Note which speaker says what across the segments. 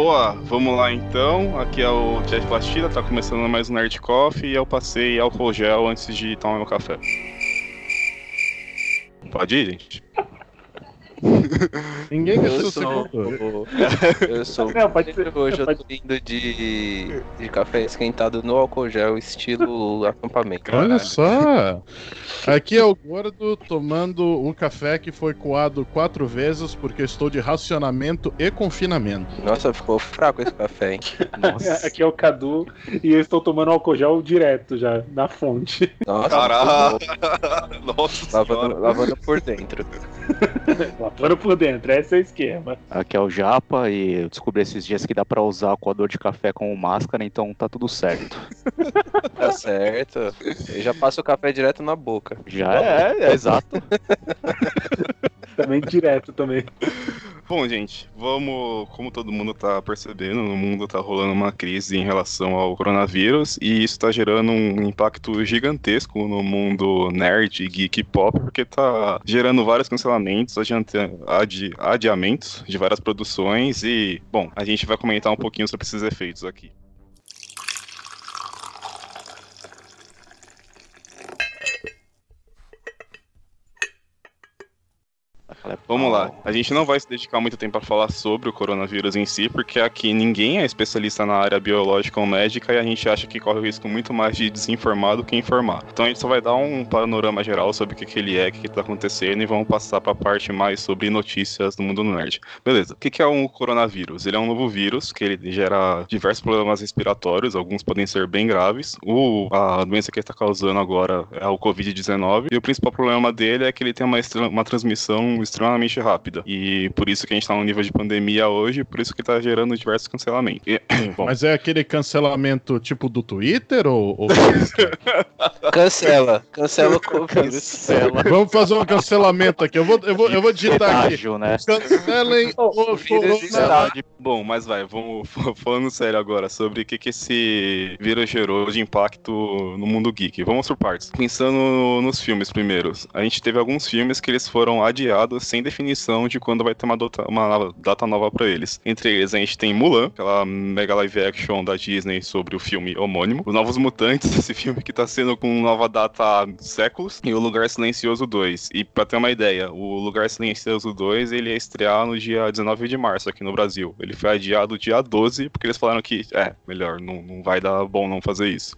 Speaker 1: Boa, vamos lá então. Aqui é o Jeff Plastida, tá começando mais um Nerd Coffee e eu passei álcool gel antes de tomar meu café. Pode ir, gente?
Speaker 2: Ninguém quer ser
Speaker 3: Eu
Speaker 2: o
Speaker 3: sou, eu sou
Speaker 4: Não, pode ser.
Speaker 3: hoje eu
Speaker 4: pode-
Speaker 3: tô indo de, de café esquentado no álcool gel, estilo acampamento.
Speaker 2: Olha só! Aqui é o gordo tomando um café que foi coado quatro vezes porque estou de racionamento e confinamento.
Speaker 3: Nossa, ficou fraco esse café, hein? Nossa,
Speaker 4: Aqui é o Cadu e eu estou tomando álcool gel direto já, na fonte.
Speaker 3: nossa
Speaker 1: Caralho! Nossa
Speaker 3: lavando,
Speaker 1: senhora.
Speaker 3: lavando por dentro.
Speaker 4: Lavando por dentro, esse é o esquema.
Speaker 5: Aqui é o Japa e eu descobri esses dias que dá pra usar coador de café como máscara, então tá tudo certo.
Speaker 3: Tá certo. Eu já passo o café direto na boca.
Speaker 5: Já é, é exato.
Speaker 4: Também direto também.
Speaker 1: Bom, gente, vamos. Como todo mundo tá percebendo, no mundo tá rolando uma crise em relação ao coronavírus e isso tá gerando um impacto gigantesco no mundo nerd, geek pop, porque tá gerando vários cancelamentos, adianta- adi- adiamentos de várias produções e, bom, a gente vai comentar um pouquinho sobre esses efeitos aqui. Vamos lá. A gente não vai se dedicar muito tempo a falar sobre o coronavírus em si, porque aqui ninguém é especialista na área biológica ou médica e a gente acha que corre o risco muito mais de desinformar do que informar. Então a gente só vai dar um panorama geral sobre o que, que ele é, o que, que tá acontecendo e vamos passar para a parte mais sobre notícias do mundo nerd. Beleza. O que, que é um coronavírus? Ele é um novo vírus que ele gera diversos problemas respiratórios, alguns podem ser bem graves. O, a doença que ele está causando agora é o Covid-19 e o principal problema dele é que ele tem uma, uma transmissão extremamente rápida. E por isso que a gente tá num nível de pandemia hoje, por isso que tá gerando diversos cancelamentos. E, bom,
Speaker 2: Mas é aquele cancelamento tipo do Twitter ou. ou-
Speaker 3: Cancela. Cancela o Covid.
Speaker 5: Cancela.
Speaker 2: Vamos fazer um cancelamento aqui. Eu vou, eu vou, eu vou digitar aqui.
Speaker 5: Né?
Speaker 2: Cancelem o
Speaker 3: vírus está-
Speaker 2: corona.
Speaker 1: Bom, mas vai, vamos falando sério agora sobre o que, que esse vírus gerou de impacto no mundo geek. Vamos por partes. Pensando nos filmes primeiros. A gente teve alguns filmes que eles foram adiados sem definição de quando vai ter uma, dota- uma data nova pra eles. Entre eles a gente tem Mulan, aquela mega live action da Disney sobre o filme homônimo. Os Novos Mutantes, esse filme que tá sendo com nova data há séculos. E o Lugar Silencioso 2. E pra ter uma ideia, o Lugar Silencioso 2 ele ia estrear no dia 19 de março aqui no Brasil. Ele foi adiado dia 12, porque eles falaram que, é, melhor, não, não vai dar bom não fazer isso.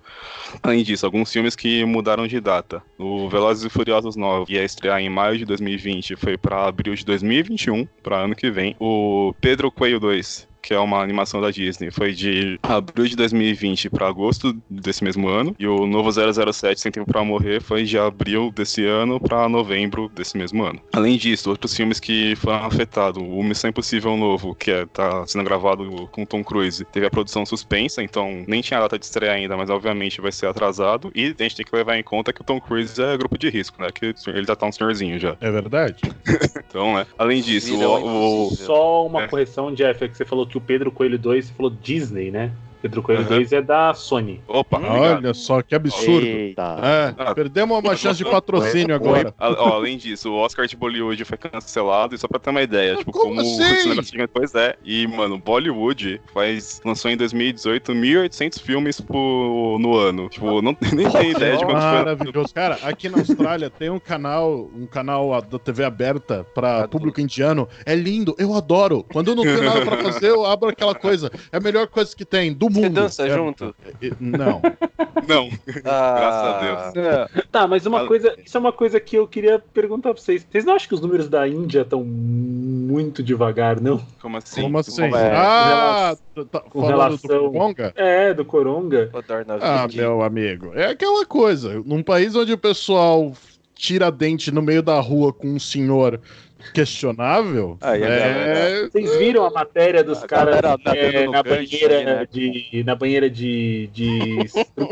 Speaker 1: Além disso, alguns filmes que mudaram de data. O Velozes e Furiosos 9 ia estrear em maio de 2020, foi pra abril de 2021, pra ano que vem. O Pedro Coelho 2, que é uma animação da Disney, foi de abril de 2020 pra agosto desse mesmo ano. E o novo 007 Sem Tempo Pra Morrer foi de abril desse ano pra novembro desse mesmo ano. Além disso, outros filmes que foram afetados. O Missão Impossível Novo, que é, tá sendo gravado com Tom Cruise, teve a produção suspensa, então nem tinha data de estreia ainda, mas obviamente vai ser atrasado. E a gente tem que levar em conta que o Tom Cruise é grupo de risco, né? Que ele já tá um senhorzinho já.
Speaker 2: É verdade?
Speaker 1: Então, né? Além disso, o- o,
Speaker 4: Só uma
Speaker 1: É.
Speaker 4: correção, Jeff, é que você falou que o Pedro Coelho 2, você falou Disney, né? Pedro Coelho
Speaker 1: Aham.
Speaker 4: 2 é da Sony.
Speaker 1: Opa, obrigado.
Speaker 2: Olha só que absurdo.
Speaker 5: Eita.
Speaker 2: É,
Speaker 1: Ah.
Speaker 2: perdemos uma chance de patrocínio agora.
Speaker 1: A- ó, além disso, o Oscar de Bollywood foi cancelado, e só pra ter uma ideia, tipo,
Speaker 2: como
Speaker 1: como,
Speaker 2: assim?
Speaker 1: Pois é, e, mano, Bollywood faz, lançou em 2018 1.800 filmes por, no ano. Tipo, não nem tem ideia de quanto foi.
Speaker 2: Maravilhoso. Cara, aqui na Austrália tem um canal, um canal da TV aberta pra
Speaker 3: Adoro.
Speaker 2: público indiano. É lindo, eu adoro. Quando eu não tenho nada pra fazer, eu abro aquela coisa. É a melhor coisa que tem do mundo.
Speaker 3: Você dança
Speaker 2: É-
Speaker 3: junto?
Speaker 2: é- Não.
Speaker 1: Não,
Speaker 3: Ah,
Speaker 1: Graças a
Speaker 4: Tá, mas uma
Speaker 1: Ah,
Speaker 4: coisa, isso é uma coisa que eu queria perguntar pra vocês. Vocês não acham que os números da Índia estão muito devagar, não?
Speaker 1: como assim?
Speaker 2: Como assim?
Speaker 5: Como é?
Speaker 2: Ah, tá
Speaker 4: com
Speaker 2: falando
Speaker 4: relação-
Speaker 2: do Conga?
Speaker 4: É, do Coronga.
Speaker 3: vou dar na
Speaker 2: Ah, meu amigo, é aquela coisa. Num país onde o pessoal tira dente no meio da rua com um senhor questionável,
Speaker 3: Aí
Speaker 2: é...
Speaker 4: Vocês viram a matéria dos caras
Speaker 5: tá
Speaker 4: é, na banheira
Speaker 5: né?
Speaker 4: de na banheira de de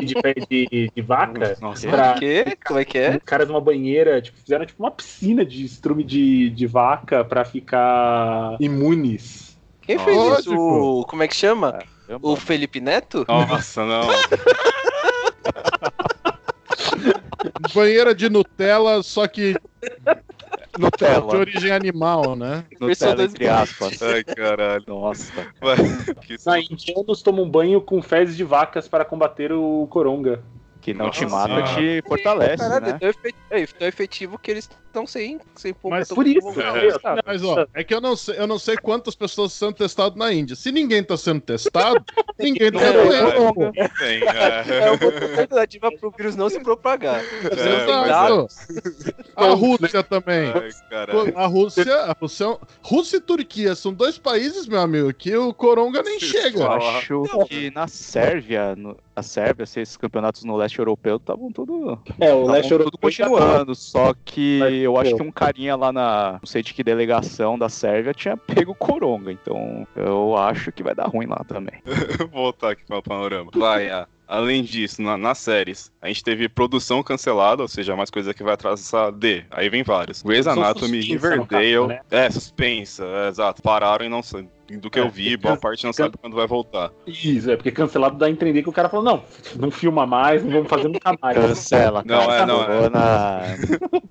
Speaker 4: de pé de, de vaca?
Speaker 1: Nossa,
Speaker 4: pra-
Speaker 3: O quê? Como é que é?
Speaker 4: Os caras numa banheira, tipo, fizeram tipo uma piscina de estrume de, de vaca pra ficar imunes.
Speaker 3: Quem fez isso? O- Como é que chama?
Speaker 5: Caramba.
Speaker 3: O Felipe Neto?
Speaker 1: Nossa, não.
Speaker 2: banheira de Nutella, só que de
Speaker 5: Nutella.
Speaker 2: origem animal, né?
Speaker 5: Nutella, entre
Speaker 3: 2000.
Speaker 5: aspas.
Speaker 1: Ai, caralho.
Speaker 5: Nossa.
Speaker 1: Vai. Que
Speaker 4: Na indianos tomam banho com fezes de vacas para combater o coronga.
Speaker 5: Que não te
Speaker 1: Nossa
Speaker 5: mata,
Speaker 1: senhora.
Speaker 5: te fortalece,
Speaker 3: Caralho, é
Speaker 5: né?
Speaker 3: tão efetivo, é tão efetivo que eles estão sem, sem pouco.
Speaker 2: Mas
Speaker 4: por isso,
Speaker 1: é.
Speaker 2: Mas ó, é que eu não sei, eu não sei quantas pessoas são testadas na Índia. Se ninguém tá sendo testado, ninguém tá
Speaker 1: É,
Speaker 2: doendo.
Speaker 1: é.
Speaker 3: É
Speaker 1: é.
Speaker 3: uma alternativa pro vírus não se propagar.
Speaker 1: É.
Speaker 2: A Rússia também.
Speaker 1: Ai.
Speaker 2: A Rússia, a Rússia, Rússia e Turquia são dois países, meu amigo, que o coronga nem
Speaker 5: Eu
Speaker 2: chega.
Speaker 5: acho que na Sérvia, no, a Sérvia, esses campeonatos no leste europeu estavam tudo,
Speaker 4: É, o leste
Speaker 5: tudo
Speaker 4: europeu.
Speaker 5: continuando. Só que
Speaker 4: Mas,
Speaker 5: eu acho
Speaker 4: pô.
Speaker 5: que um carinha lá na, não sei de que delegação da Sérvia tinha pego coronga. Então eu acho que vai dar ruim lá também.
Speaker 1: Vou voltar aqui para o panorama. Vai, ah, além disso, na- nas séries, a gente teve produção cancelada, ou seja, mais coisa que vai atrasar D. Aí vem vários. Grey's Anatomy, Riverdale.
Speaker 4: caso, né?
Speaker 1: É, suspensa, é, exato. Pararam e não do que
Speaker 4: É,
Speaker 1: eu vi,
Speaker 4: porque
Speaker 1: boa
Speaker 4: can-
Speaker 1: parte não
Speaker 4: can-
Speaker 1: sabe quando vai voltar.
Speaker 4: Isso, é porque cancelado dá a entender que o cara falou, não, não filma mais, não vamos fazer nunca mais.
Speaker 5: Cancela,
Speaker 1: Não,
Speaker 5: cara.
Speaker 1: é, não, é.
Speaker 5: Corona.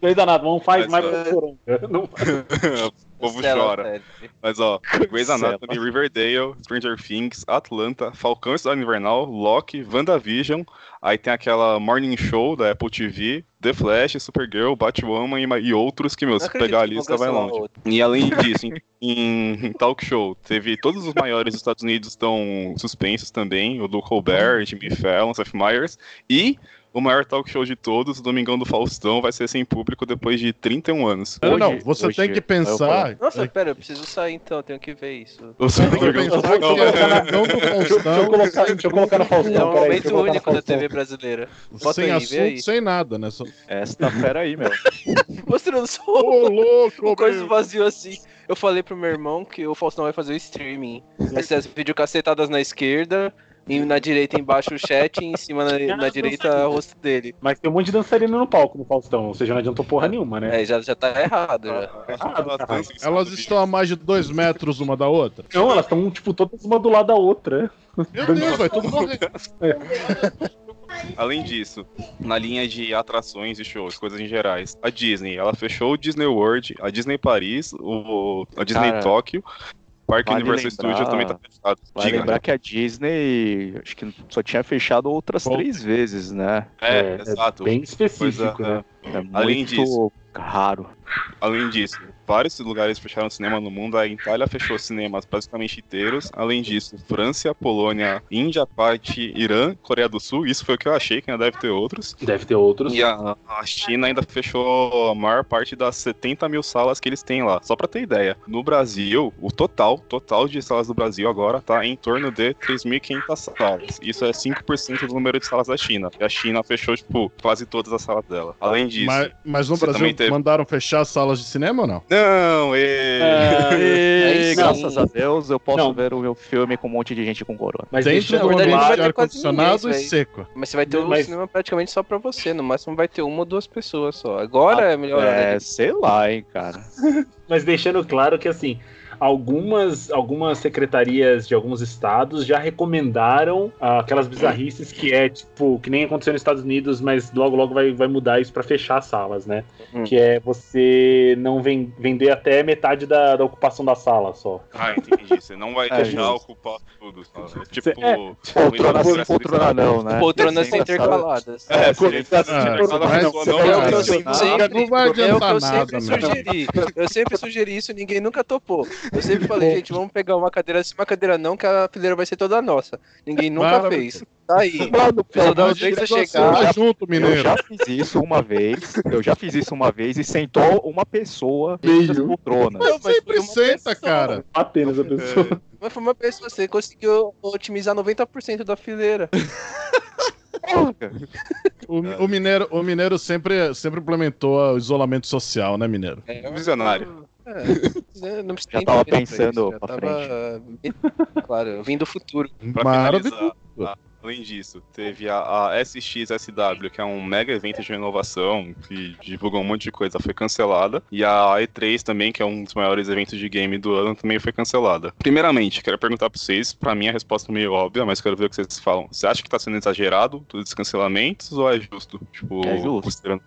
Speaker 4: Não é danado, não faz
Speaker 1: Mas,
Speaker 4: mais
Speaker 3: é-
Speaker 4: pro coronga.
Speaker 1: O povo chora.
Speaker 3: sério.
Speaker 1: Mas ó, Grey's. Anatomy, Riverdale, Stranger Things, Atlanta, Falcão e Cidade Invernal, Loki, WandaVision, aí tem aquela Morning Show da Apple TV, The Flash, Supergirl, Batwoman e, e outros que, meu, se pegar a lista vai longe.
Speaker 3: outro.
Speaker 1: E além disso, em, em talk show, teve todos os maiores dos Estados Unidos estão suspensos também, o do Colbert, Jimmy Fallon, Seth Meyers, e o maior talk show de todos, o Domingão do Faustão, vai ser sem público depois de 31 anos.
Speaker 2: Não, não,
Speaker 5: Hoje-
Speaker 2: você
Speaker 5: hoje
Speaker 2: tem que
Speaker 5: eu
Speaker 2: pensar.
Speaker 3: Nossa, pera, eu preciso sair então, tenho que ver isso.
Speaker 1: Você
Speaker 2: Tem que pensar que
Speaker 1: Não,
Speaker 2: Domingão do
Speaker 4: Deixa eu, deixa eu
Speaker 2: Faustão,
Speaker 4: colocar, deixa eu colocar no Faustão,
Speaker 3: É um momento
Speaker 4: eu no
Speaker 3: único da
Speaker 4: Faustão.
Speaker 3: TV brasileira. Bota
Speaker 2: sem
Speaker 3: aí,
Speaker 2: assunto,
Speaker 3: aí.
Speaker 2: sem nada, né? Só...
Speaker 5: Esta fera aí, meu.
Speaker 3: Mostrando só
Speaker 2: Ô, louco,
Speaker 3: uma coisa
Speaker 2: meu.
Speaker 3: vazio assim. Eu falei pro meu irmão que o Faustão vai fazer o streaming. Vai ser as videocacetadas na esquerda, e na direita embaixo o chat, e em cima na, na direita o rosto dele.
Speaker 4: Mas tem um monte de dançarina no palco no Faustão, ou seja, não adiantou porra nenhuma, né?
Speaker 3: É, já, já tá errado já.
Speaker 2: Elas estão a mais de dois metros uma da outra.
Speaker 4: Não, elas estão, tipo, todas uma do lado da outra.
Speaker 2: Meu Deus, vai tudo morrer.
Speaker 1: Além disso, na linha de atrações e shows, coisas em gerais, a Disney, ela fechou o Disney World, a Disney Paris, o, a Disney
Speaker 5: Cara,
Speaker 1: Tóquio, Parque
Speaker 5: vale
Speaker 1: Universal
Speaker 5: lembrar-
Speaker 1: Studios também tá fechado.
Speaker 5: Vai
Speaker 1: Diga.
Speaker 5: lembrar que a Disney acho que só tinha fechado outras
Speaker 2: Bom.
Speaker 5: três vezes, né?
Speaker 1: É,
Speaker 4: É,
Speaker 1: exato.
Speaker 4: Bem
Speaker 1: Coisa,
Speaker 4: específico, né?
Speaker 5: É muito
Speaker 1: Além disso.
Speaker 5: raro.
Speaker 1: Além disso, vários lugares fecharam cinema no mundo. A Itália fechou cinemas basicamente inteiros. Além disso, França, Polônia, Índia, parte Irã, Coreia do Sul. Isso foi o que eu achei, que ainda deve ter outros.
Speaker 4: Deve ter outros.
Speaker 1: E a, a China ainda fechou a maior parte das 70 mil salas que eles têm lá. Só pra ter ideia. No Brasil, o total, total de salas do Brasil agora tá em torno de 3.500 salas. Isso é 5% do número de salas da China. E a China fechou, tipo, quase todas as salas dela. Além disso.
Speaker 2: Mas, mas no Brasil
Speaker 1: também teve-
Speaker 2: mandaram fechar as salas de cinema ou não?
Speaker 1: Não, e...
Speaker 4: Ah,
Speaker 5: E,
Speaker 3: sim.
Speaker 5: graças a Deus eu posso
Speaker 4: Não.
Speaker 5: ver o meu filme com um monte de gente com corona.
Speaker 4: mas
Speaker 2: Dentro do ambiente ar-condicionado e seco.
Speaker 3: Mas você vai ter um
Speaker 4: Mas-
Speaker 3: cinema praticamente só pra você, no máximo vai ter uma ou duas pessoas só. Agora é melhor.
Speaker 5: É,
Speaker 3: né?
Speaker 5: sei lá, hein, cara.
Speaker 4: Mas deixando claro que, assim, algumas, algumas secretarias de alguns estados já recomendaram ah, aquelas bizarrices que é, tipo, que nem aconteceu nos Estados Unidos, mas logo, logo vai, vai mudar isso pra fechar as salas, né?
Speaker 3: Hum.
Speaker 4: Que é você não ven- vender até metade da, da ocupação da sala só.
Speaker 1: Ah, entendi. Você não vai
Speaker 5: É,
Speaker 1: deixar ocupar tudo. sabe? É tipo.
Speaker 4: É,
Speaker 5: Poltrona
Speaker 1: Congresso
Speaker 5: sim, poltrona não, né?
Speaker 3: Poltronas
Speaker 5: Sim,
Speaker 3: intercaladas.
Speaker 1: É,
Speaker 4: tá
Speaker 3: É o que eu sempre, é sugeri. Eu sempre sugeri isso, ninguém nunca topou. Eu sempre falei, gente, vamos pegar uma cadeira assim, uma cadeira não, que a fileira vai ser toda nossa. Ninguém nunca
Speaker 2: Para-
Speaker 3: fez. Tá aí.
Speaker 5: Mano,
Speaker 3: Pessoal, da
Speaker 2: você
Speaker 3: chegar.
Speaker 2: tá junto,
Speaker 5: Eu já fiz isso uma vez, eu já fiz isso uma vez e sentou uma pessoa nas poltronas.
Speaker 3: Mas
Speaker 2: Sempre senta,
Speaker 3: pessoa.
Speaker 2: cara.
Speaker 4: Apenas a pessoa.
Speaker 3: Mas foi uma pessoa, você conseguiu otimizar 90% da fileira.
Speaker 2: O, o mineiro, o mineiro sempre, sempre implementou o isolamento social, né, mineiro?
Speaker 3: É,
Speaker 1: Visionário.
Speaker 3: É, não precisa
Speaker 5: Já tava pensando
Speaker 3: isso, já
Speaker 5: pra
Speaker 3: tava- Claro, eu vim do futuro.
Speaker 1: Pra
Speaker 2: Maravilhoso.
Speaker 1: além disso, teve a, a SXSW, que é um mega evento de inovação que divulga um monte de coisa, foi cancelada. E a E3 também, que é um dos maiores eventos de game do ano, também foi cancelada. Primeiramente, quero perguntar pra vocês, pra mim a resposta é meio óbvia, mas quero ver o que vocês falam. Você acha que tá sendo exagerado todos esses cancelamentos ou é justo? Tipo,
Speaker 5: É justo.
Speaker 1: considerando-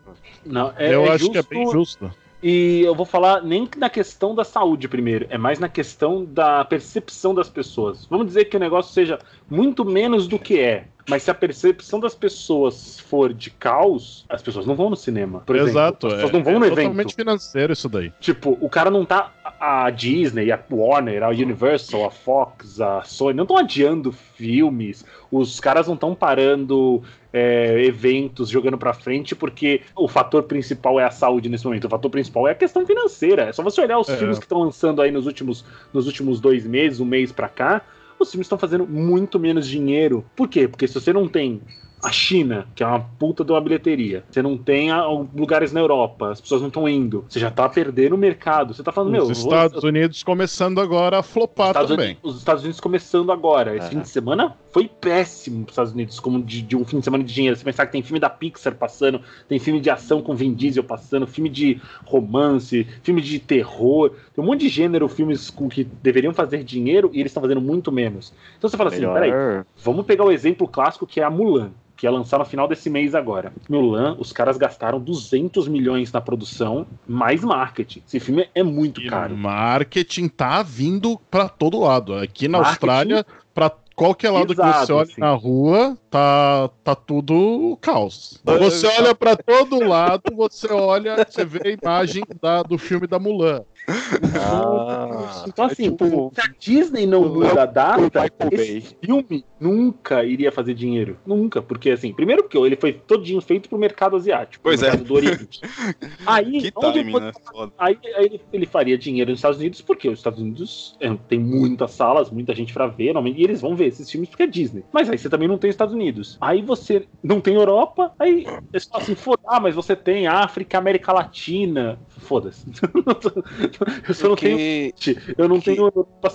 Speaker 4: Não, é,
Speaker 2: Eu
Speaker 4: é
Speaker 2: acho que é
Speaker 4: justo-
Speaker 2: bem justo.
Speaker 4: E eu vou falar nem na questão da saúde primeiro, é mais na questão da percepção das pessoas. Vamos dizer que o negócio seja muito menos do que é. Mas se a percepção das pessoas for de caos, as pessoas não vão no cinema. Por exemplo.
Speaker 2: Exato.
Speaker 4: As pessoas
Speaker 2: é,
Speaker 4: não vão
Speaker 2: é
Speaker 4: no evento.
Speaker 2: totalmente financeiro isso daí.
Speaker 4: Tipo, o cara não tá. A Disney, a Warner, a Universal, a Fox, a Sony, não estão adiando filmes. Os caras não estão parando é, eventos, jogando pra frente, porque o fator principal é a saúde nesse momento. O fator principal é a questão financeira. É só você olhar os
Speaker 2: É.
Speaker 4: filmes que estão lançando aí nos últimos, nos últimos dois meses, um mês pra cá. Os filmes estão fazendo muito menos dinheiro. Por quê? Porque se você não tem a China, que é uma puta de uma bilheteria. Você não tem a- lugares na Europa, as pessoas não estão indo. Você já tá perdendo o mercado. Você tá falando, meu,
Speaker 2: Os
Speaker 4: vou-
Speaker 2: Estados Unidos começando agora a flopar
Speaker 4: Estados
Speaker 2: também.
Speaker 4: Unidos- os Estados Unidos começando agora. Esse
Speaker 5: É.
Speaker 4: fim de semana foi péssimo para os Estados Unidos, como de, de um fim de semana de dinheiro. Você pensar que tem filme da Pixar passando, tem filme de ação com Vin Diesel passando, filme de romance, filme de terror, tem um monte de gênero, filmes com que deveriam fazer dinheiro e eles estão fazendo muito menos. Então você fala assim, peraí,
Speaker 5: Melhor.
Speaker 4: Vamos pegar o exemplo clássico que é a Mulan, que ia lançar no final desse mês agora. Mulan, os caras gastaram 200 milhões na produção, mais marketing. Esse filme é muito
Speaker 2: E
Speaker 4: caro.
Speaker 2: marketing tá vindo pra todo lado. Aqui na
Speaker 4: Marketing
Speaker 2: Austrália, pra qualquer lado que você olha
Speaker 4: assim.
Speaker 2: na rua, tá, tá tudo caos. Você olha pra todo lado, você olha, você vê a imagem da- do filme da Mulan.
Speaker 3: Ah.
Speaker 4: Então, assim,
Speaker 5: É tipo-
Speaker 4: se a Disney não muda a data,
Speaker 5: Michael
Speaker 4: esse filme nunca iria fazer dinheiro. Nunca. Porque, assim, primeiro porque ele foi todinho feito pro mercado asiático.
Speaker 1: Pois
Speaker 4: pro
Speaker 1: é.
Speaker 4: mercado do Oriente. Aí,
Speaker 1: timing, né?
Speaker 4: Aí, aí ele, faria dinheiro nos Estados Unidos, porque os Estados Unidos é, tem muitas salas, muita gente pra ver, normalmente, e eles vão ver esses filmes porque é Disney. Mas aí você também não tem Estados Unidos. Aí você não tem Europa, aí eles falam assim, foda, ah, mas você tem África, América Latina. Foda-se. Eu só não tenho. Eu não
Speaker 3: que-
Speaker 4: tenho Europa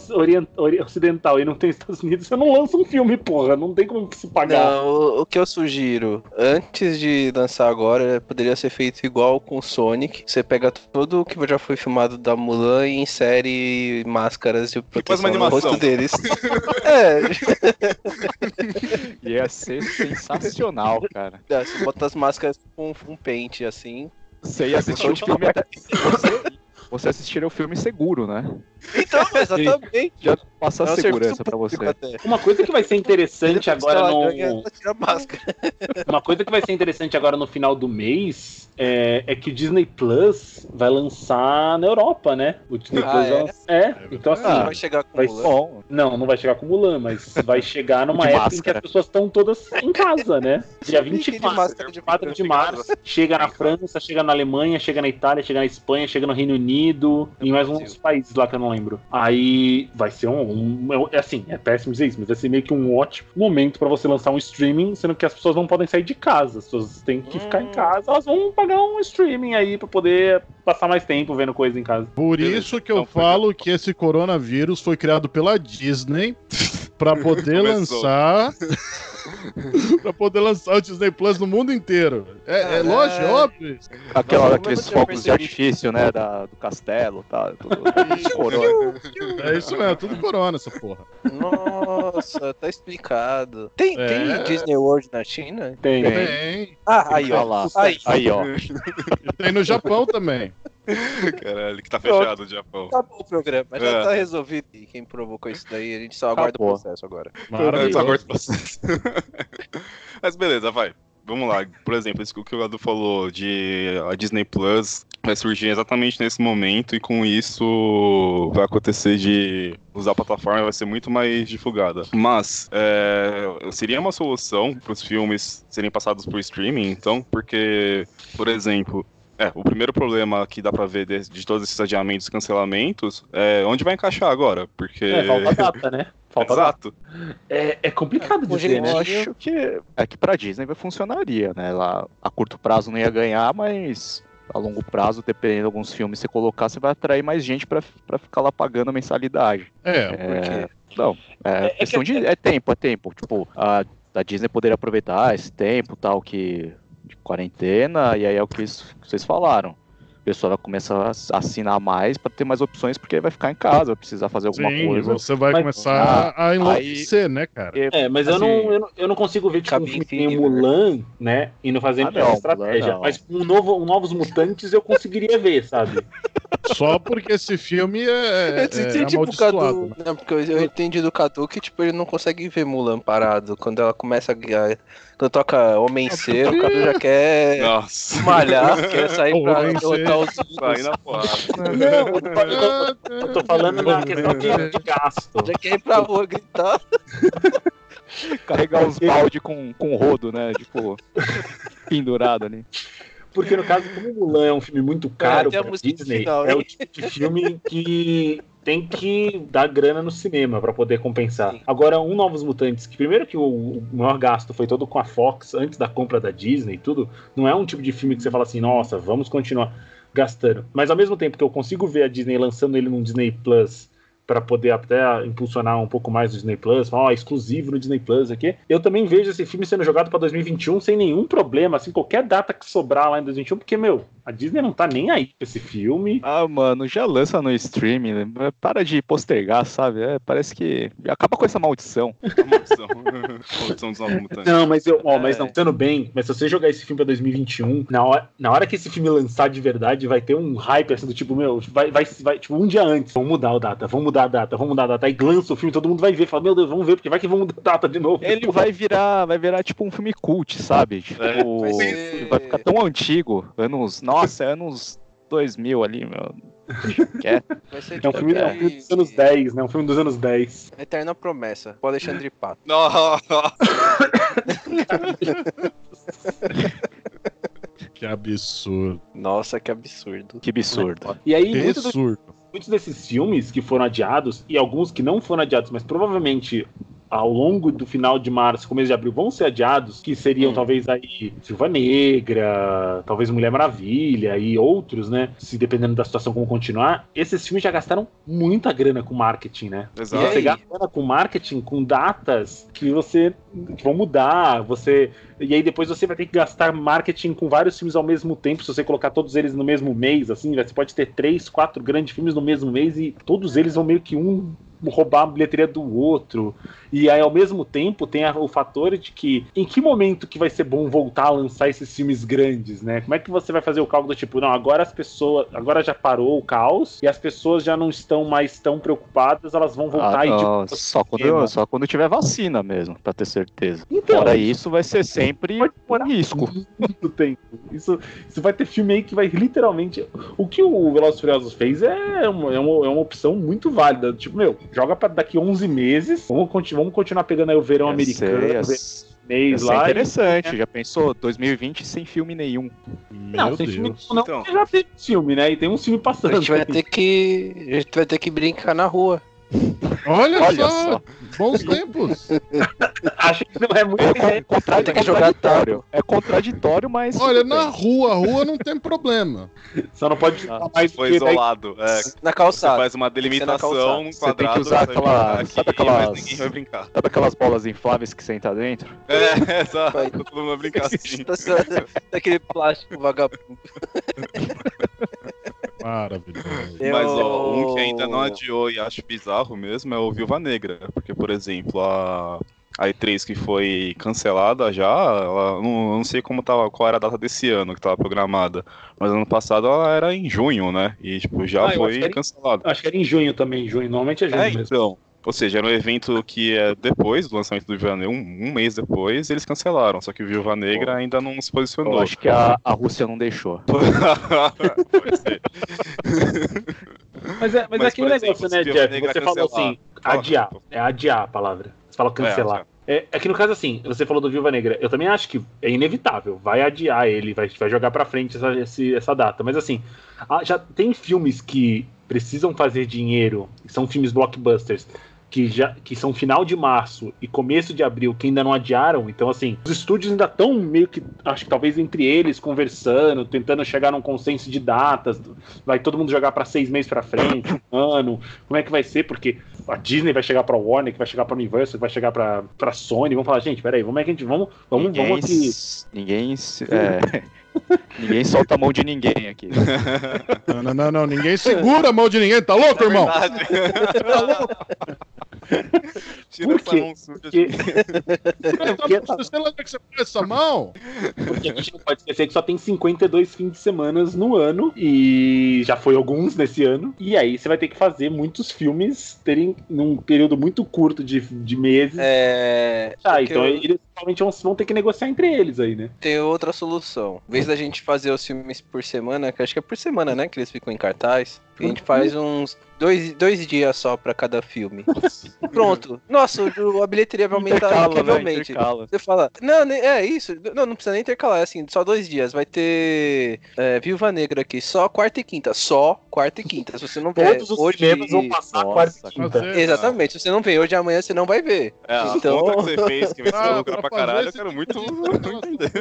Speaker 4: ocidental e não tenho Estados Unidos. Eu não lanço um filme, porra. Não tem como se pagar.
Speaker 3: Não, o, o que eu sugiro, antes de lançar agora, poderia ser feito igual com o Sonic. Você pega tudo o que já foi filmado da Mulan e insere máscaras de proteção no rosto deles. é,
Speaker 5: Ia ser sensacional, cara.
Speaker 3: você bota as máscaras com um pente assim.
Speaker 5: Você ia assistir o filme até. Você, assistiria o filme seguro, né?
Speaker 3: Então, exatamente.
Speaker 5: Já passar
Speaker 3: É serviço
Speaker 5: segurança pra
Speaker 3: público
Speaker 5: você.
Speaker 3: até.
Speaker 4: Uma coisa que vai ser interessante agora no.
Speaker 3: a máscara.
Speaker 4: Uma coisa que vai ser interessante agora no final do mês é, é que o Disney Plus vai lançar na Europa, né? O Disney
Speaker 3: Ah,
Speaker 4: Plus
Speaker 3: é?
Speaker 4: vai lançar- é? então assim.
Speaker 5: Ah,
Speaker 3: vai chegar com
Speaker 4: vai
Speaker 3: Mulan.
Speaker 5: Bom,
Speaker 4: Não, não vai chegar com Mulan, mas vai chegar numa
Speaker 5: De
Speaker 4: época em que
Speaker 5: máscara.
Speaker 4: as pessoas estão todas em casa, né? Dia
Speaker 3: Fique de
Speaker 4: 24,
Speaker 3: máscara de
Speaker 4: 24 de março, chega na França, chega na Alemanha, chega na Itália, chega na Espanha, chega no Reino Unido, e mais uns países lá que eu não lembro. Aí vai ser um, um- é assim, é péssimo dizer isso, mas vai ser meio que um ótimo momento pra você lançar um streaming, sendo que as pessoas não podem sair de casa, as pessoas têm que ficar em
Speaker 3: Hum.
Speaker 4: casa, elas vão pagar um streaming aí pra poder passar mais tempo vendo coisa em casa.
Speaker 2: Por isso que eu
Speaker 1: então foi
Speaker 2: falo que esse coronavírus foi criado pela Disney pra poder lançar. pra poder lançar o Disney Plus no mundo inteiro. É, é
Speaker 3: Caralho.
Speaker 2: lógico, é óbvio.
Speaker 5: aquela, aqueles fogos de artifício, né? Da, do castelo, tá? Tudo, corona.
Speaker 2: É isso mesmo, tudo corona essa porra.
Speaker 3: Nossa, tá explicado. Tem,
Speaker 2: É.
Speaker 3: tem Disney World na China?
Speaker 4: Tem.
Speaker 5: Tem.
Speaker 2: Tem.
Speaker 3: Ah, aí, ó.
Speaker 5: lá.
Speaker 3: Aí,
Speaker 5: Aí, ó.
Speaker 2: E tem no Japão também.
Speaker 1: Caralho, que tá fechado o Japão.
Speaker 3: acabou o programa. Já
Speaker 1: É.
Speaker 3: tá resolvido. E quem provocou isso daí, a gente só aguarda
Speaker 5: Acabou.
Speaker 3: o processo agora.
Speaker 1: Eu só
Speaker 2: Maravilhoso.
Speaker 1: aguardo o processo. Mas beleza, vai. Vamos lá. Por exemplo, isso que o Gado falou de a Disney Plus vai surgir exatamente nesse momento e com isso vai acontecer de usar a plataforma vai ser muito mais divulgada. Mas é, seria uma solução para os filmes serem passados por streaming, então, porque, por exemplo, é, o primeiro problema que dá pra ver de, de todos esses adiamentos e cancelamentos é onde vai encaixar agora, porque
Speaker 4: É, falta data, né? Falta data.
Speaker 1: Exato.
Speaker 4: É, é complicado dizer, né?
Speaker 5: Eu acho que é que pra Disney vai funcionaria, né? Lá, a curto prazo não ia ganhar, mas a longo prazo, dependendo de alguns filmes que você colocar, você vai atrair mais gente pra, pra ficar lá pagando a mensalidade.
Speaker 2: É,
Speaker 5: É, não, é,
Speaker 4: É que-
Speaker 5: questão de. É tempo, é tempo. Tipo, a, a Disney poderia aproveitar esse tempo tal que. De quarentena, e aí é o que vocês falaram. Pessoa vai começar a assinar mais pra ter mais opções, porque vai ficar em casa, vai precisar fazer alguma
Speaker 2: Sim,
Speaker 5: coisa.
Speaker 2: você vai
Speaker 4: Mas-
Speaker 2: começar a enlouquecer, né, cara?
Speaker 4: É, mas eu,
Speaker 5: Assim,
Speaker 4: não, eu, não, eu não consigo ver, tipo, um
Speaker 3: né?
Speaker 4: Mulan, né? Indo fazendo
Speaker 5: Ah, não,
Speaker 4: estratégia.
Speaker 5: não.
Speaker 4: Mas com um novo, um Novos Mutantes eu conseguiria ver, sabe?
Speaker 2: Só porque esse filme é, é,
Speaker 3: Eu
Speaker 2: é
Speaker 3: entendi, tipo. Cadu.
Speaker 2: né?
Speaker 3: Não, porque eu, eu entendi do Cadu que, tipo, ele não consegue ver Mulan parado. Quando ela começa a. Quando toca Homem Ser, o Cadu já quer
Speaker 1: Nossa.
Speaker 3: malhar, quer sair pra Os
Speaker 1: na porrada.
Speaker 4: Não, eu tô, eu tô- falando na questão de, de gasto.
Speaker 3: Já quer ir pra rua gritar.
Speaker 5: Carregar os balde com, com rodo, né? Tipo, pendurado ali.
Speaker 4: Porque no caso, como Mulan é um filme muito caro pra Disney,
Speaker 3: final,
Speaker 4: é o tipo de filme que tem que dar grana no cinema pra poder compensar.
Speaker 3: Sim.
Speaker 4: Agora, um Novos Mutantes, que primeiro que o, o maior gasto foi todo com a Fox antes da compra da Disney e tudo, não é um tipo de filme que você fala assim, nossa, vamos continuar gastando. Mas ao mesmo tempo que eu consigo ver a Disney lançando ele num Disney Plus para poder até impulsionar um pouco mais o Disney Plus, falar, ó, exclusivo no Disney Plus aqui. Eu também vejo esse filme sendo jogado para 2021 sem nenhum problema, assim, qualquer data que sobrar lá em 2021, porque, meu, a Disney não tá nem aí pra esse filme.
Speaker 5: Ah, mano, já lança no streaming, né? Para de postergar, sabe? É, parece que acaba com essa maldição.
Speaker 1: Maldição. Maldição dos novos mutantes.
Speaker 4: Não, mas eu, ó,
Speaker 5: É.
Speaker 4: mas não, sendo bem, mas se você jogar esse filme pra 2021, na hora, na hora que esse filme lançar de verdade, vai ter um hype assim do tipo, meu, vai, vai, vai tipo, um dia antes, vamos mudar a data, vamos mudar a data, vamos mudar a data. Aí lança o filme, todo mundo vai ver, fala, meu Deus, vamos ver, porque vai que vão mudar a data de novo.
Speaker 5: Ele vai virar, vai virar tipo um filme cult, sabe? Tipo,
Speaker 1: É,
Speaker 3: vai ser-
Speaker 5: vai ficar tão antigo, anos, nossa, é anos 2000 ali, meu.
Speaker 3: Ser
Speaker 4: É um
Speaker 3: tipo
Speaker 4: filme, é um filme dos anos 10, né? Um filme dos anos 10.
Speaker 3: Eterna Promessa, com Alexandre Pato.
Speaker 1: Nossa.
Speaker 2: Que absurdo.
Speaker 3: Nossa, que absurdo.
Speaker 5: Que absurdo.
Speaker 4: E aí,
Speaker 2: Absurdo.
Speaker 4: muitos desses filmes que foram adiados, e alguns que não foram adiados, mas provavelmente ao longo do final de março, começo de abril, vão ser adiados, que seriam
Speaker 3: Hum.
Speaker 4: talvez aí Silva Negra, talvez Mulher Maravilha e outros, né? Se dependendo da situação como continuar, esses filmes já gastaram muita grana com marketing, né? E
Speaker 1: Exato.
Speaker 4: você
Speaker 3: aí?
Speaker 4: gasta grana com marketing com datas que você que vão mudar, você e aí depois você vai ter que gastar marketing com vários filmes ao mesmo tempo, se você colocar todos eles no mesmo mês, assim, você pode ter três, quatro grandes filmes no mesmo mês e todos eles vão meio que um roubar a bilheteria do outro. E aí, ao mesmo tempo, tem o fator de que em que momento que vai ser bom voltar a lançar esses filmes grandes, né? Como é que você vai fazer o cálculo do tipo, não, agora as pessoas, agora já parou o caos e as pessoas já não estão mais tão preocupadas, elas vão voltar
Speaker 5: Ah,
Speaker 4: e tipo,
Speaker 5: só, quando, só quando tiver vacina mesmo, pra ter certeza.
Speaker 4: Então,
Speaker 5: Fora isso, vai ser sempre um risco.
Speaker 4: muito tempo. Isso, isso vai ter filme aí que vai literalmente. O que o Velozes e Furiosos fez é uma, é, uma, é uma opção muito válida. Tipo, meu, joga pra daqui 11 meses. Vamos, conti- vamos continuar pegando aí o verão
Speaker 5: Ia
Speaker 4: americano,
Speaker 5: ser-
Speaker 4: o
Speaker 5: ia
Speaker 4: verão
Speaker 5: ser- ia
Speaker 4: chinês
Speaker 5: ser
Speaker 4: lá. e-
Speaker 5: interessante. Já pensou? 2020 sem filme nenhum.
Speaker 4: Não,
Speaker 2: Meu
Speaker 4: tem filme
Speaker 2: Deus.
Speaker 4: não,
Speaker 1: Então.
Speaker 4: já teve filme, né? E tem um filme
Speaker 3: A
Speaker 4: passando.
Speaker 3: gente vai ter que. A gente vai ter que brincar na rua.
Speaker 2: Olha,
Speaker 5: Olha
Speaker 2: só,
Speaker 5: só.
Speaker 2: bons tempos.
Speaker 4: Acho que não é muito.
Speaker 5: É, con- contra-
Speaker 3: Tem que jogar
Speaker 5: contraditório. É contraditório, mas.
Speaker 2: Olha, na rua, a rua não tem problema.
Speaker 4: Só não pode
Speaker 5: Ah,
Speaker 4: mais
Speaker 1: Foi isolado. É,
Speaker 3: Na
Speaker 1: você
Speaker 3: calçada.
Speaker 1: faz uma delimitação
Speaker 3: calçada.
Speaker 1: num
Speaker 5: Você tem que
Speaker 1: quadrado.
Speaker 5: usar
Speaker 1: você
Speaker 5: aquela-
Speaker 1: aqui,
Speaker 5: sabe aquelas-
Speaker 1: Mas ninguém vai brincar.
Speaker 5: Sabe aquelas bolas infláveis que senta dentro?
Speaker 1: É, exato.
Speaker 3: Vai.
Speaker 1: Todo mundo vai brincar assim.
Speaker 3: Daquele plástico vagabundo.
Speaker 2: Maravilhoso.
Speaker 1: Mas ó, um que ainda não adiou e acho bizarro mesmo é o Viúva Negra. Porque, por exemplo, a, a E3 que foi cancelada já, ela, não, eu não sei como tava, qual era a data desse ano que tava programada. Mas ano passado ela era em junho, né? E tipo, já
Speaker 4: Ah, acho
Speaker 1: foi
Speaker 4: em-
Speaker 1: cancelada.
Speaker 4: Acho que era em junho também. Junho, normalmente é junho
Speaker 1: É,
Speaker 4: mesmo.
Speaker 1: então. Ou seja, era um evento que é depois do lançamento do Viúva Negra, um, um mês depois, eles cancelaram. Só que o Viúva Negra ainda não se
Speaker 5: Eu
Speaker 1: posicionou.
Speaker 5: acho que a, a Rússia não deixou.
Speaker 1: Pode ser.
Speaker 4: Mas é, mas é
Speaker 1: Mas,
Speaker 4: aquele
Speaker 1: por exemplo,
Speaker 4: negócio, né, Jeff?
Speaker 1: Negra
Speaker 4: Você falou
Speaker 1: cancelar.
Speaker 4: assim,
Speaker 1: Fala.
Speaker 4: adiar. É adiar a palavra. Você fala cancelar. É, é que no caso, assim, você falou do Viúva Negra. Eu também acho que é inevitável. Vai adiar ele, vai, vai jogar pra frente essa, esse- essa data. Mas, assim, ah, já tem filmes que precisam fazer dinheiro, são filmes blockbusters, que, já, que são final de março e começo de abril, que ainda não adiaram. Então, assim, os estúdios ainda estão meio que, acho que talvez entre eles, conversando, tentando chegar num consenso de datas. Vai todo mundo jogar pra seis meses pra frente, um ano. Como é que vai ser? Porque a Disney vai chegar pra Warner, que vai chegar pra Universal, que vai chegar pra, pra Sony. Vamos falar, gente, peraí, como é que a gente. Vamos, vamos,
Speaker 5: ninguém
Speaker 4: vamos aqui.
Speaker 5: ninguém é, Ninguém solta a mão de ninguém aqui.
Speaker 2: Não, não, não, não, ninguém segura a mão de ninguém, tá louco, irmão?
Speaker 1: Tá louco? Tira
Speaker 4: Por
Speaker 1: essa
Speaker 4: quê?
Speaker 1: mão suja
Speaker 4: Porque, porque,
Speaker 2: Você lembra que você põe essa mão?
Speaker 4: porque a gente não pode esquecer que só tem 52 fins de semana no ano, e já foi alguns nesse ano. E aí você vai ter que fazer muitos filmes terem num período muito curto de, de meses.
Speaker 3: É.
Speaker 4: Ah, então
Speaker 3: eu-
Speaker 4: eles provavelmente vão, vão ter que negociar entre eles aí, né?
Speaker 3: Tem outra solução. Em vez da gente fazer os filmes por semana, que acho que é por semana, né? Que eles ficam em cartaz. A gente faz uns dois, dois dias só pra cada filme. Pronto. Nossa, a bilheteria vai aumentar
Speaker 5: Intercala, né?
Speaker 3: incrivelmente.
Speaker 5: Intercala.
Speaker 3: Você fala, não, é isso. Não, não precisa nem intercalar, é assim, só dois dias. Vai ter é, Viúva Negra aqui, só quarta e quinta. Só quarta e quinta. Se você não vê
Speaker 4: Todos os
Speaker 3: hoje.
Speaker 4: cinemas vão passar
Speaker 5: Nossa,
Speaker 4: quarta e quinta.
Speaker 3: Exatamente, se você não vê hoje amanhã, você não vai ver.
Speaker 1: É, a
Speaker 3: Então-
Speaker 1: conta que você fez, que vai
Speaker 2: Ah,
Speaker 1: lucrar
Speaker 2: pra
Speaker 1: caralho, eu quero muito
Speaker 2: de
Speaker 1: entender.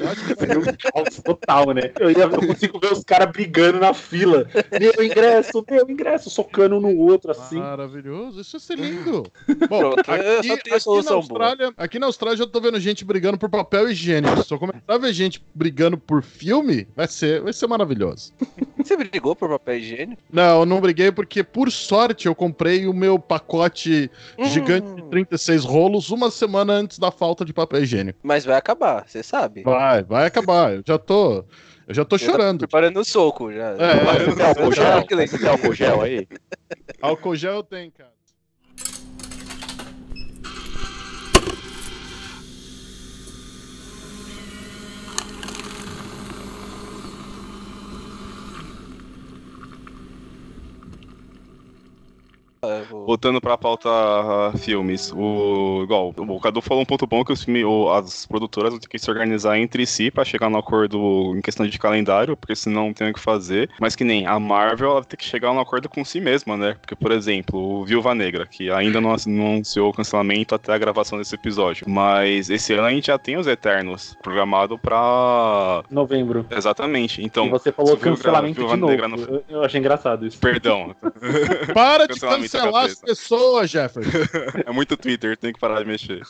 Speaker 2: Eu acho que
Speaker 4: Seria um caos total, né? Eu, ia- eu consigo ver os caras brigando na fila. Meu ingresso, meu ingresso, socando um no outro assim.
Speaker 2: Maravilhoso, isso ia ser lindo. Bom,
Speaker 3: Pronto, eu só tenho a solução
Speaker 2: na
Speaker 3: boa.
Speaker 2: Austrália, aqui na Austrália eu tô vendo gente brigando por papel higiênico. Se eu começar a ver gente brigando por filme, vai ser, vai ser maravilhoso.
Speaker 3: Você brigou por papel higiênico?
Speaker 2: Não, eu não briguei porque, por sorte, eu comprei o meu pacote
Speaker 3: Hum.
Speaker 2: gigante de 36 rolos uma semana antes da falta de papel higiênico.
Speaker 3: Mas vai acabar, você sabe.
Speaker 2: Vai, vai acabar. Eu já tô. Eu já tô
Speaker 3: Eu tô
Speaker 2: chorando.
Speaker 3: Preparando o soco já.
Speaker 2: É,
Speaker 5: tem álcool
Speaker 3: Já,
Speaker 5: gel? Você tem álcool gel aí?
Speaker 2: Álcool gel tem, cara.
Speaker 1: Voltando pra pauta ah, filmes, o igual, o Cadu falou um ponto bom que os filmes, o- as produtoras vão ter que se organizar entre si pra chegar no acordo em questão de calendário, porque senão não tem o que fazer. Mas que nem a Marvel, ela vai ter que chegar no acordo com si mesma, né? Porque, por exemplo, o Viúva Negra, que ainda não, anunciou o cancelamento até a gravação desse episódio. Mas esse ano a gente já tem os Eternos programado pra.
Speaker 4: Novembro.
Speaker 1: Exatamente.
Speaker 4: e
Speaker 1: Então,
Speaker 4: você falou
Speaker 1: você viu
Speaker 4: cancelamento
Speaker 1: Viúva
Speaker 4: de novo.
Speaker 1: Negra no-
Speaker 4: Eu, eu achei engraçado isso.
Speaker 1: perdão,
Speaker 2: Para de
Speaker 1: Cancelamento
Speaker 2: cancelar as pessoas, Jefferson.
Speaker 1: É muito Twitter, tem que parar de mexer.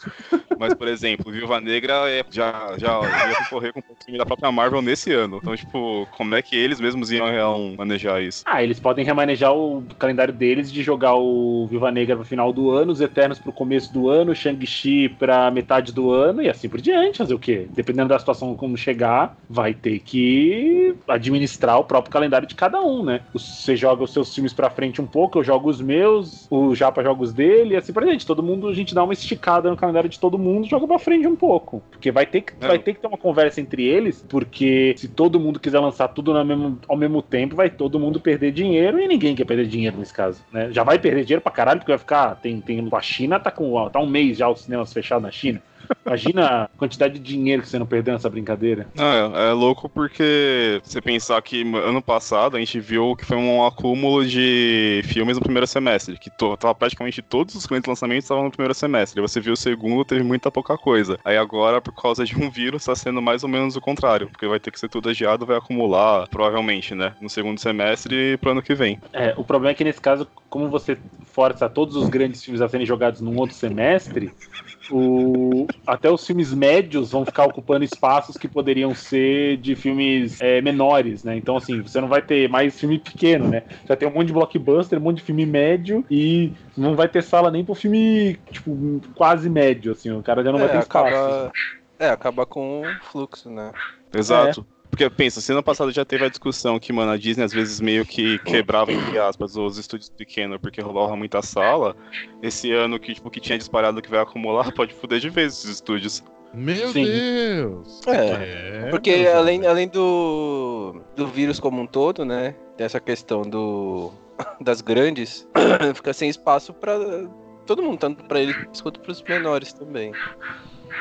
Speaker 1: Mas, por exemplo, Viúva Negra é, já, já ia concorrer com um filme da própria Marvel nesse ano. Então, tipo, como é que eles mesmos iam iam manejar isso?
Speaker 4: Ah, eles podem remanejar o calendário deles de jogar o Viva Negra pro final do ano, os Eternos pro começo do ano, Shang-Chi pra metade do ano e assim por diante. Fazer o quê? Dependendo da situação como chegar, vai ter que administrar o próprio calendário de cada um, né? Você joga os seus filmes pra frente um pouco, eu jogo os meus, o Japa joga os dele e assim por diante. Todo mundo, a gente dá uma esticada no calendário de todo mundo, joga pra frente um pouco. Porque vai ter que,
Speaker 1: É.
Speaker 4: vai ter que ter uma conversa entre eles, porque se todo mundo quiser lançar tudo mesmo- ao mesmo tempo, vai todo mundo perder dinheiro e ninguém quer perder dinheiro nesse caso, né? Já vai perder dinheiro pra caralho, porque vai ficar. Tem, tem, a China tá com tá um mês já os cinemas fechados na China. Imagina a quantidade de dinheiro que você não perdeu nessa brincadeira.
Speaker 1: Não, é, é louco porque você pensar que ano passado a gente viu que foi um acúmulo de filmes no primeiro semestre, que to, tava praticamente todos os grandes lançamentos estavam no primeiro semestre. Você viu o segundo, teve muita pouca coisa. Aí agora, por causa de um vírus, tá sendo mais ou menos o contrário, porque vai ter que ser tudo adiado, vai acumular, provavelmente, né, no segundo semestre e pro ano que vem.
Speaker 4: É, o problema é que nesse caso, como você força todos os grandes filmes a serem jogados num outro semestre, o- até os filmes médios vão ficar ocupando espaços que poderiam ser de filmes é, menores, né? Então, assim, você não vai ter mais filme pequeno, né? Já tem um monte de blockbuster, um monte de filme médio e não vai ter sala nem pro filme, tipo, quase médio, assim. O cara já não vai ter
Speaker 3: é,
Speaker 4: espaço.
Speaker 3: acaba, é, acaba com o fluxo, né?
Speaker 1: Exato. Porque pensa, se ano passado já teve a discussão que, mano, a Disney às vezes meio que quebrava, entre aspas, os estúdios pequenos porque rolava muita sala. Esse ano que, tipo, que tinha disparado que vai acumular, pode foder de vez esses estúdios.
Speaker 2: Meu
Speaker 4: Sim.
Speaker 2: Deus.
Speaker 3: É,
Speaker 2: É,
Speaker 3: Porque além,
Speaker 2: Deus.
Speaker 3: além do, do vírus como um todo, né? Dessa questão do das grandes, fica sem espaço pra todo mundo, tanto pra eles quanto pros menores também.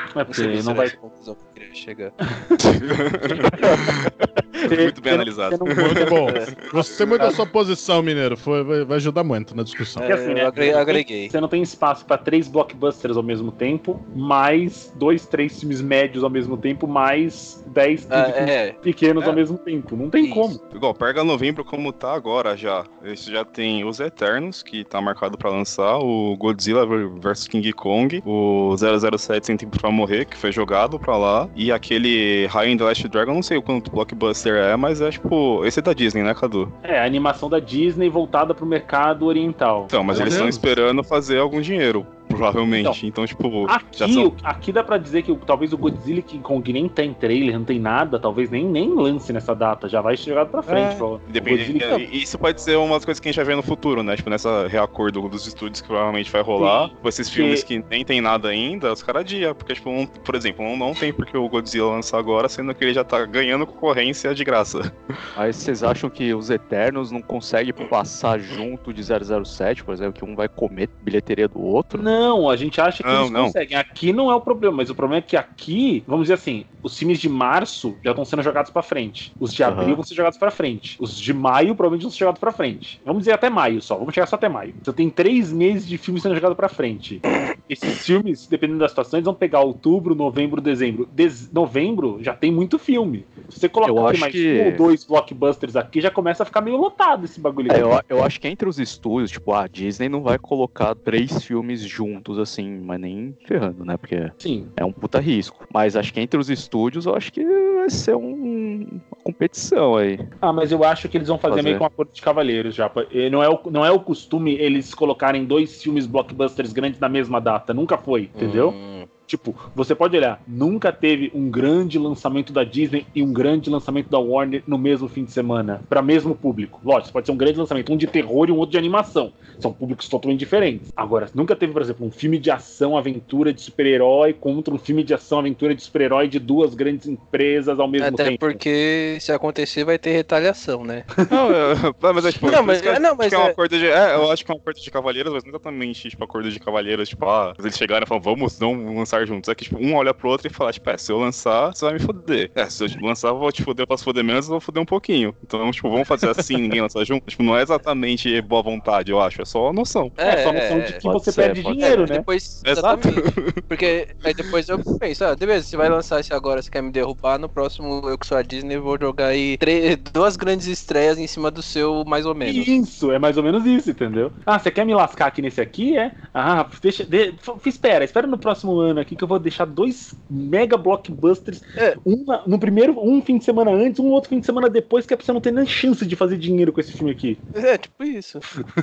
Speaker 3: Não sei
Speaker 4: porque não vai
Speaker 3: conclusão que eu queria chegar.
Speaker 1: Muito bem analisado.
Speaker 4: Você
Speaker 2: Muito bom.
Speaker 4: É.
Speaker 2: Gostei muito da sua posição, Mineiro. Foi, vai, ajudar muito na discussão.
Speaker 3: É,
Speaker 4: assim, né,
Speaker 3: eu agre-
Speaker 4: você não tem-
Speaker 3: agreguei.
Speaker 4: Você não tem espaço pra três blockbusters ao mesmo tempo, mais dois, três filmes médios ao mesmo tempo, mais dez
Speaker 3: Ah,
Speaker 4: filmes
Speaker 3: é,
Speaker 4: pequenos
Speaker 1: É.
Speaker 4: ao mesmo tempo. Não tem
Speaker 3: Isso.
Speaker 4: como.
Speaker 1: Igual, pega novembro como tá agora já. Esse já tem os Eternos, que tá marcado pra lançar, o Godzilla vs King Kong, o 007 Sem Tempo Pra Morrer, que foi jogado pra lá, e aquele High and the Last Dragon, não sei o quanto blockbuster é, mas é tipo, esse é da Disney, né, Cadu?
Speaker 4: É, a animação da Disney voltada pro mercado oriental.
Speaker 1: Então, mas
Speaker 2: Meu
Speaker 1: eles estão esperando fazer algum dinheiro, provavelmente. Então, tipo, já
Speaker 4: Aqui,
Speaker 1: são...
Speaker 4: aqui dá pra dizer que talvez o Godzilla King Kong nem tem trailer, não tem nada, talvez nem, nem lance nessa data, já vai chegar pra frente.
Speaker 1: É, Depende,
Speaker 4: Godzilla-
Speaker 1: e- Isso pode ser uma das coisas que a gente vai ver no futuro, né? Tipo, nessa reacordo dos estúdios que provavelmente vai rolar.
Speaker 4: Sim.
Speaker 1: Com esses filmes que nem tem nada ainda, os caras adiam. Porque, tipo, um- por exemplo, um não tem porque o Godzilla lançar agora, sendo que ele já tá ganhando concorrência de graça.
Speaker 5: Mas vocês acham que os Eternos não conseguem passar junto de 007, por exemplo, que um vai comer bilheteria do outro?
Speaker 4: Não, a gente acha que
Speaker 1: Não,
Speaker 4: eles
Speaker 1: não.
Speaker 4: conseguem. Aqui não é o problema, mas o problema é que aqui, vamos dizer assim, os filmes de março já estão sendo jogados pra frente. Os de abril vão ser jogados pra frente. Os de maio provavelmente vão ser jogados pra frente. Vamos dizer até maio só. Vamos chegar só até maio. Você tem três meses de filmes sendo jogados pra frente. Esses filmes, dependendo da situação, eles vão pegar outubro, novembro, dezembro. Dez- novembro já tem muito filme. Se você colocar
Speaker 5: acho
Speaker 4: mais
Speaker 5: que-
Speaker 4: um ou dois blockbusters aqui, já começa a ficar meio lotado esse bagulho.
Speaker 5: É,
Speaker 4: aqui.
Speaker 5: eu, eu acho que entre os estúdios, tipo, a Disney não vai colocar três filmes juntos, assim, mas nem ferrando, né? Porque
Speaker 4: Sim.
Speaker 5: é um puta risco. Mas acho que entre os estúdios, eu acho que vai ser um- uma competição aí.
Speaker 4: Ah, mas eu acho que eles vão fazer,
Speaker 5: Fazer.
Speaker 4: meio com um acordo de cavaleiros já. Não é, o, não é o costume eles colocarem dois filmes blockbusters grandes na mesma data. Nunca foi, entendeu?
Speaker 3: Hum,
Speaker 4: Tipo, você pode olhar, nunca teve um grande lançamento da Disney e um grande lançamento da Warner no mesmo fim de semana, para mesmo público. Lógico, pode ser um grande lançamento, um de terror e um outro de animação. São públicos totalmente diferentes. Agora, nunca teve, por exemplo, um filme de ação, aventura de super-herói contra um filme de ação, aventura de super-herói de duas grandes empresas ao mesmo
Speaker 3: Até
Speaker 4: tempo.
Speaker 3: porque se acontecer vai ter retaliação, né?
Speaker 1: Não, é, mas é tipo.
Speaker 3: Não, mas-
Speaker 1: que eu
Speaker 3: é, não,
Speaker 1: acho
Speaker 3: mas
Speaker 1: que é um
Speaker 3: é-
Speaker 1: acordo de. É, eu acho que é um acordo de cavaleiros, mas não exatamente, tipo, acordo de cavaleiros, tipo, ah, eles chegaram e falaram, vamos não lançar juntos. É que, tipo, um olha pro outro e fala, tipo, é, se eu lançar, você vai me foder. É, se eu tipo, lançar, eu vou te foder, eu posso foder menos, eu vou foder um pouquinho. Então, tipo, vamos fazer assim, ninguém lançar junto. Tipo, não é exatamente boa vontade, eu acho, é só noção.
Speaker 4: É, só a noção de que você
Speaker 5: ser,
Speaker 4: perde dinheiro,
Speaker 3: É,
Speaker 4: né?
Speaker 3: Depois,
Speaker 1: Exato.
Speaker 3: exatamente. Porque aí depois eu penso, ah, beleza, você vai lançar esse agora, você quer me derrubar, no próximo eu que sou a Disney vou jogar aí três, duas grandes estreias em cima do seu, mais ou menos.
Speaker 4: Isso, é mais ou menos isso, entendeu? Ah, você quer me lascar aqui nesse aqui, é? Ah, deixa. De, espera, espera no próximo ano aqui que eu vou deixar dois mega blockbusters.
Speaker 3: É.
Speaker 4: Um, no primeiro, um fim de semana antes, um outro fim de semana depois, que é pra você não ter nem chance de fazer dinheiro com esse filme aqui.
Speaker 3: É, tipo isso.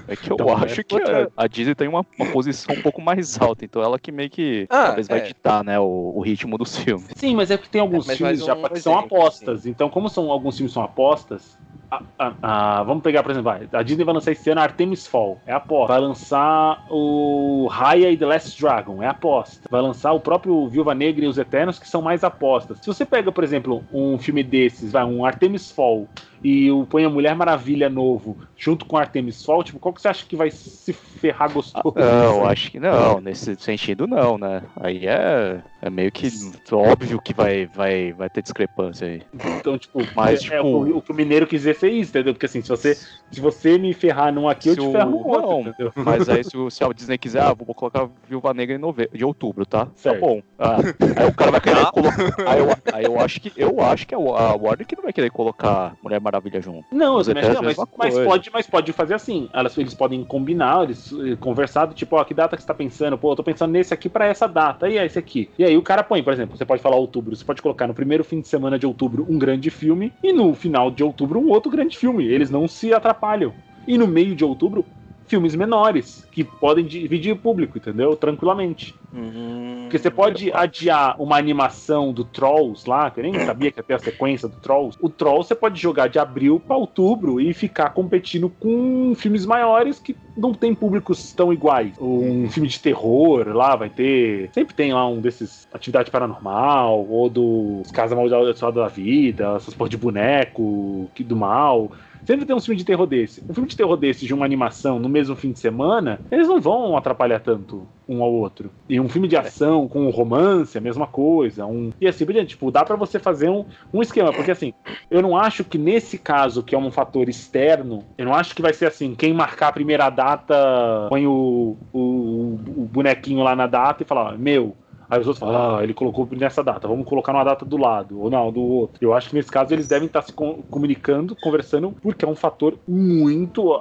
Speaker 5: É que eu
Speaker 4: Então,
Speaker 5: acho
Speaker 4: é
Speaker 5: que a, a Disney tem uma, uma posição um pouco mais alta, então ela que meio que
Speaker 3: Ah,
Speaker 5: talvez vai
Speaker 3: é.
Speaker 5: ditar, né, o, o ritmo dos filmes.
Speaker 4: Sim, mas é porque tem alguns
Speaker 3: É, mas
Speaker 4: filmes
Speaker 3: mais
Speaker 4: já
Speaker 3: um
Speaker 4: que são apostas. Então, como são alguns filmes são apostas. A- a- a- vamos pegar, por exemplo, a Disney vai lançar esse ano Artemis Fall, é aposta. Vai lançar o Raya e The Last Dragon, é aposta. Vai lançar o próprio Viúva Negra e os Eternos, que são mais apostas. Se você pega, por exemplo, um filme desses, vai, um Artemis Fall, e o põe a Mulher Maravilha novo, junto com Artemis Fall, tipo, qual que você acha que vai se ferrar gostoso?
Speaker 5: Não, eu acho que não, nesse sentido não, né? Aí é, é meio que óbvio que vai, vai, vai ter discrepância aí.
Speaker 4: Então, tipo,
Speaker 5: Mas,
Speaker 4: é,
Speaker 5: tipo-
Speaker 4: é o, o que o mineiro quis dizer ser isso, entendeu? Porque assim, se você, se você me ferrar num aqui, eu
Speaker 5: Se
Speaker 4: te
Speaker 5: o-
Speaker 4: ferro no outro,
Speaker 5: não,
Speaker 4: entendeu?
Speaker 5: Mas aí se, o- se a Disney quiser, ah, vou colocar Viúva Negra em nove... de outubro, tá?
Speaker 4: Certo.
Speaker 5: Tá bom. Ah, aí o cara vai querer colocar. Aí eu, aí eu acho que eu acho que a a Warner que não vai querer colocar Mulher Maravilha junto.
Speaker 4: Não,
Speaker 5: Os
Speaker 4: eu também acho que não,
Speaker 5: é
Speaker 4: mas, mas pode, mas pode fazer assim. Elas, eles podem combinar, eles eh, conversar, do tipo, ó, que data que você tá pensando? Pô, eu tô pensando nesse aqui pra essa data, e é esse aqui. E aí o cara põe, por exemplo, você pode falar outubro, você pode colocar no primeiro fim de semana de outubro um grande filme, e no final de outubro um outro grande filme. Eles não se atrapalham. E no meio de outubro, filmes menores, que podem dividir o público, entendeu? Tranquilamente.
Speaker 3: Hum,
Speaker 4: Porque você pode adiar uma animação do Trolls lá, que eu nem sabia que ia ter a sequência do Trolls. O Trolls você pode jogar de abril pra outubro e ficar competindo com filmes maiores que não tem públicos tão iguais. Um filme de terror lá vai ter. Sempre tem lá um desses Atividade Paranormal, ou dos Casa Amaldiçoada da Vida, essas porra de boneco que do mal. Sempre tem um filme de terror desse. Um filme de terror desse de uma animação no mesmo fim de semana, eles não vão atrapalhar tanto um ao outro. E um filme de ação com romance, a mesma coisa. Um... E assim, por diante, tipo, dá para você fazer um, um esquema. Porque assim, eu não acho que nesse caso, que é um fator externo, eu não acho que vai ser assim, quem marcar a primeira data, põe o, o, o bonequinho lá na data e fala, meu, Aí os outros falam, ah, ele colocou nessa data, vamos colocar numa data do lado, ou não, do outro. Eu acho que nesse caso eles devem estar se comunicando, conversando, porque é um fator muito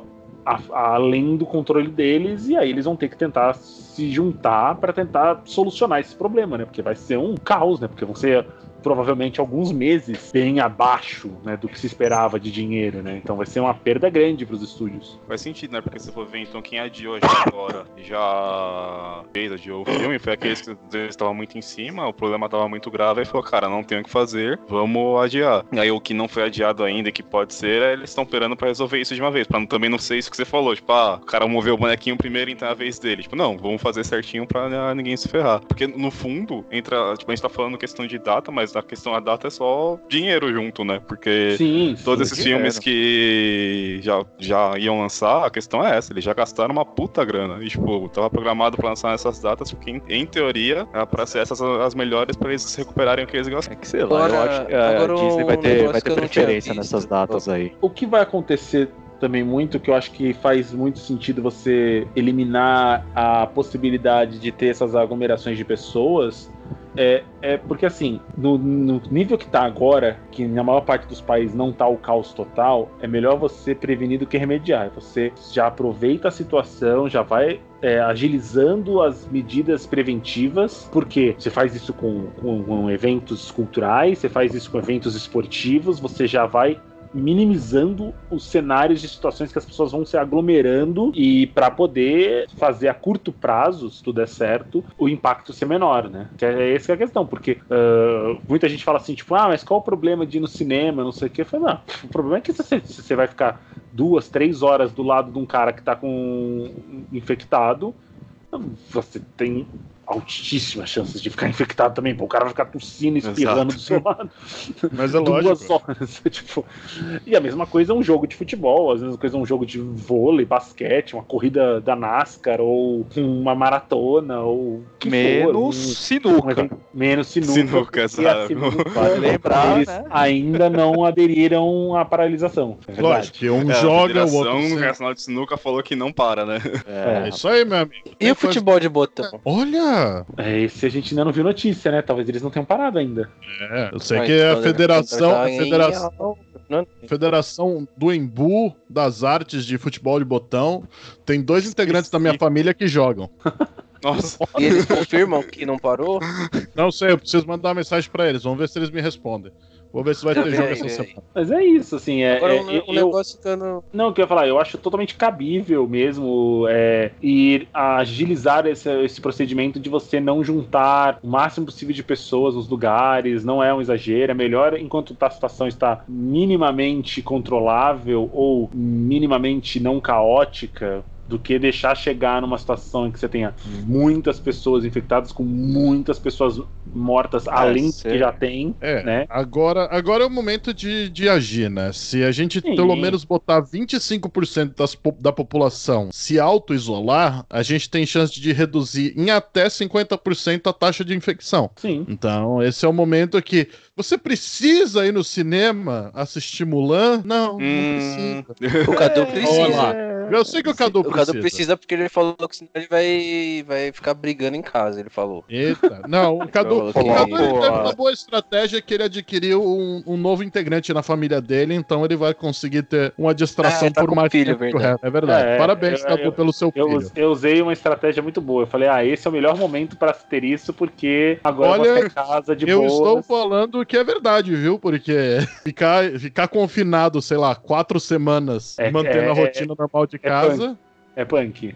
Speaker 4: a, a, além do controle deles, e aí eles vão ter que tentar se juntar para tentar solucionar esse problema, né? Porque vai ser um caos, né? Porque vão ser provavelmente alguns meses bem abaixo né, do que se esperava de dinheiro, né? Então vai ser uma perda grande para os estúdios.
Speaker 1: Faz sentido, né? Porque se for ver, então quem adiou já agora, já fez, adiou o filme, foi aqueles que estavam muito em cima, o problema estava muito grave, e falou, cara, não tem o que fazer, vamos adiar. E aí o que não foi adiado ainda, que pode ser, é eles estão esperando para resolver isso de uma vez, para também não ser isso que você falou, tipo, ah, o cara moveu o bonequinho primeiro, então é a vez dele. Tipo, não, vamos fazer certinho para ninguém se ferrar. Porque no fundo, entra, tipo, a gente tá falando questão de data, mas a questão da data é só dinheiro junto, né? Porque
Speaker 4: sim,
Speaker 1: todos esses filmes que já, já iam lançar, a questão é essa, eles já gastaram uma puta grana. E, tipo, tava programado pra lançar nessas datas, porque em, em teoria, é pra ser essas as melhores pra eles recuperarem o que eles gastaram.
Speaker 5: É que sei lá, agora, eu acho que a Disney vai ter, vai ter preferência nessas datas aí.
Speaker 4: O que vai acontecer também muito, que eu acho que faz muito sentido você eliminar a possibilidade de ter essas aglomerações de pessoas, é, é porque assim, no, no, nível que tá agora, que na maior parte dos países não tá o caos total, é melhor você prevenir do que remediar. Você já aproveita a situação, já vai é, agilizando as medidas preventivas, porque você faz isso com, com, com eventos culturais, você faz isso com eventos esportivos, você já vai minimizando os cenários de situações que as pessoas vão se aglomerando e para poder fazer a curto prazo, se tudo é certo, o impacto ser menor, né? Que é essa é a questão, porque uh, muita gente fala assim, tipo, ah, mas qual o problema de ir no cinema, não sei o que. Eu falo, não, o problema é que você, você vai ficar duas, três horas do lado de um cara que tá com infectado, você tem altíssimas chances de ficar infectado também. Pô, o cara vai ficar tossindo, espirrando Exato. do seu lado.
Speaker 2: Mas é lógico.
Speaker 4: Duas horas. tipo, e a mesma coisa é um jogo de futebol, às vezes a coisa é um jogo de vôlei, basquete, uma corrida da NASCAR, ou uma maratona, ou
Speaker 5: menos for, um, sinuca.
Speaker 4: Um, menos sinuca.
Speaker 1: Sinuca, sabe?
Speaker 4: Pode lembrar, eles né? ainda não aderiram à paralisação.
Speaker 2: É lógico, que um é, joga, o outro...
Speaker 1: O Nacional de Sinuca falou que não para, né?
Speaker 2: É, é isso aí, meu amigo.
Speaker 3: Tem e o futebol de botão?
Speaker 2: Olha!
Speaker 4: É, esse a gente ainda não viu notícia, né? Talvez eles não tenham parado ainda.
Speaker 2: É, eu sei Mas, que a federação. A federação, federação do Embu das Artes de Futebol de Botão tem dois integrantes da minha família que jogam.
Speaker 3: Nossa. E eles confirmam que não parou?
Speaker 2: Não sei, eu preciso mandar uma mensagem para eles. Vamos ver se eles me respondem. Vou ver se vai ter jogo essa semana.
Speaker 4: Mas é isso, assim. É,
Speaker 3: Agora,
Speaker 4: é,
Speaker 3: um, eu, negócio ficando.
Speaker 4: Não, o que eu ia falar, eu acho totalmente cabível mesmo é, ir agilizar esse, esse procedimento de você não juntar o máximo possível de pessoas nos lugares, não é um exagero, é melhor enquanto a situação está minimamente controlável ou minimamente não caótica do que deixar chegar numa situação em que você tenha muitas pessoas infectadas com muitas pessoas mortas é, além do que já tem,
Speaker 2: é,
Speaker 4: né?
Speaker 2: Agora, agora é o momento de, de agir, né? Se a gente Sim. pelo menos botar 25% das, da população se auto-isolar, a gente tem chance de reduzir em até 50% a taxa de infecção.
Speaker 4: Sim.
Speaker 2: Então, esse é o momento que você precisa ir no cinema assistir Mulan? Não, hum... não precisa.
Speaker 3: O Cadu precisa.
Speaker 2: Eu sei que o Cadu precisa.
Speaker 3: O Cadu precisa porque ele falou que senão ele vai, vai ficar brigando em casa, ele falou.
Speaker 2: Eita. Não, o Cadu, o Cadu teve uma boa estratégia que ele adquiriu um, um, novo integrante na família dele, então ele vai conseguir ter uma distração ah, tá por mais
Speaker 3: filho, tempo.
Speaker 2: Verdade. É verdade. É, Parabéns, eu, Cadu, eu, pelo seu
Speaker 4: eu,
Speaker 2: filho.
Speaker 4: Eu usei uma estratégia muito boa. Eu falei, ah, esse é o melhor momento para ter isso, porque agora
Speaker 2: Olha, eu
Speaker 4: vou casa de
Speaker 2: Eu
Speaker 4: boas.
Speaker 2: estou falando que é verdade, viu? Porque ficar, ficar confinado, sei lá, quatro semanas, é, mantendo é, a rotina normal de é casa...
Speaker 4: Punk. É punk.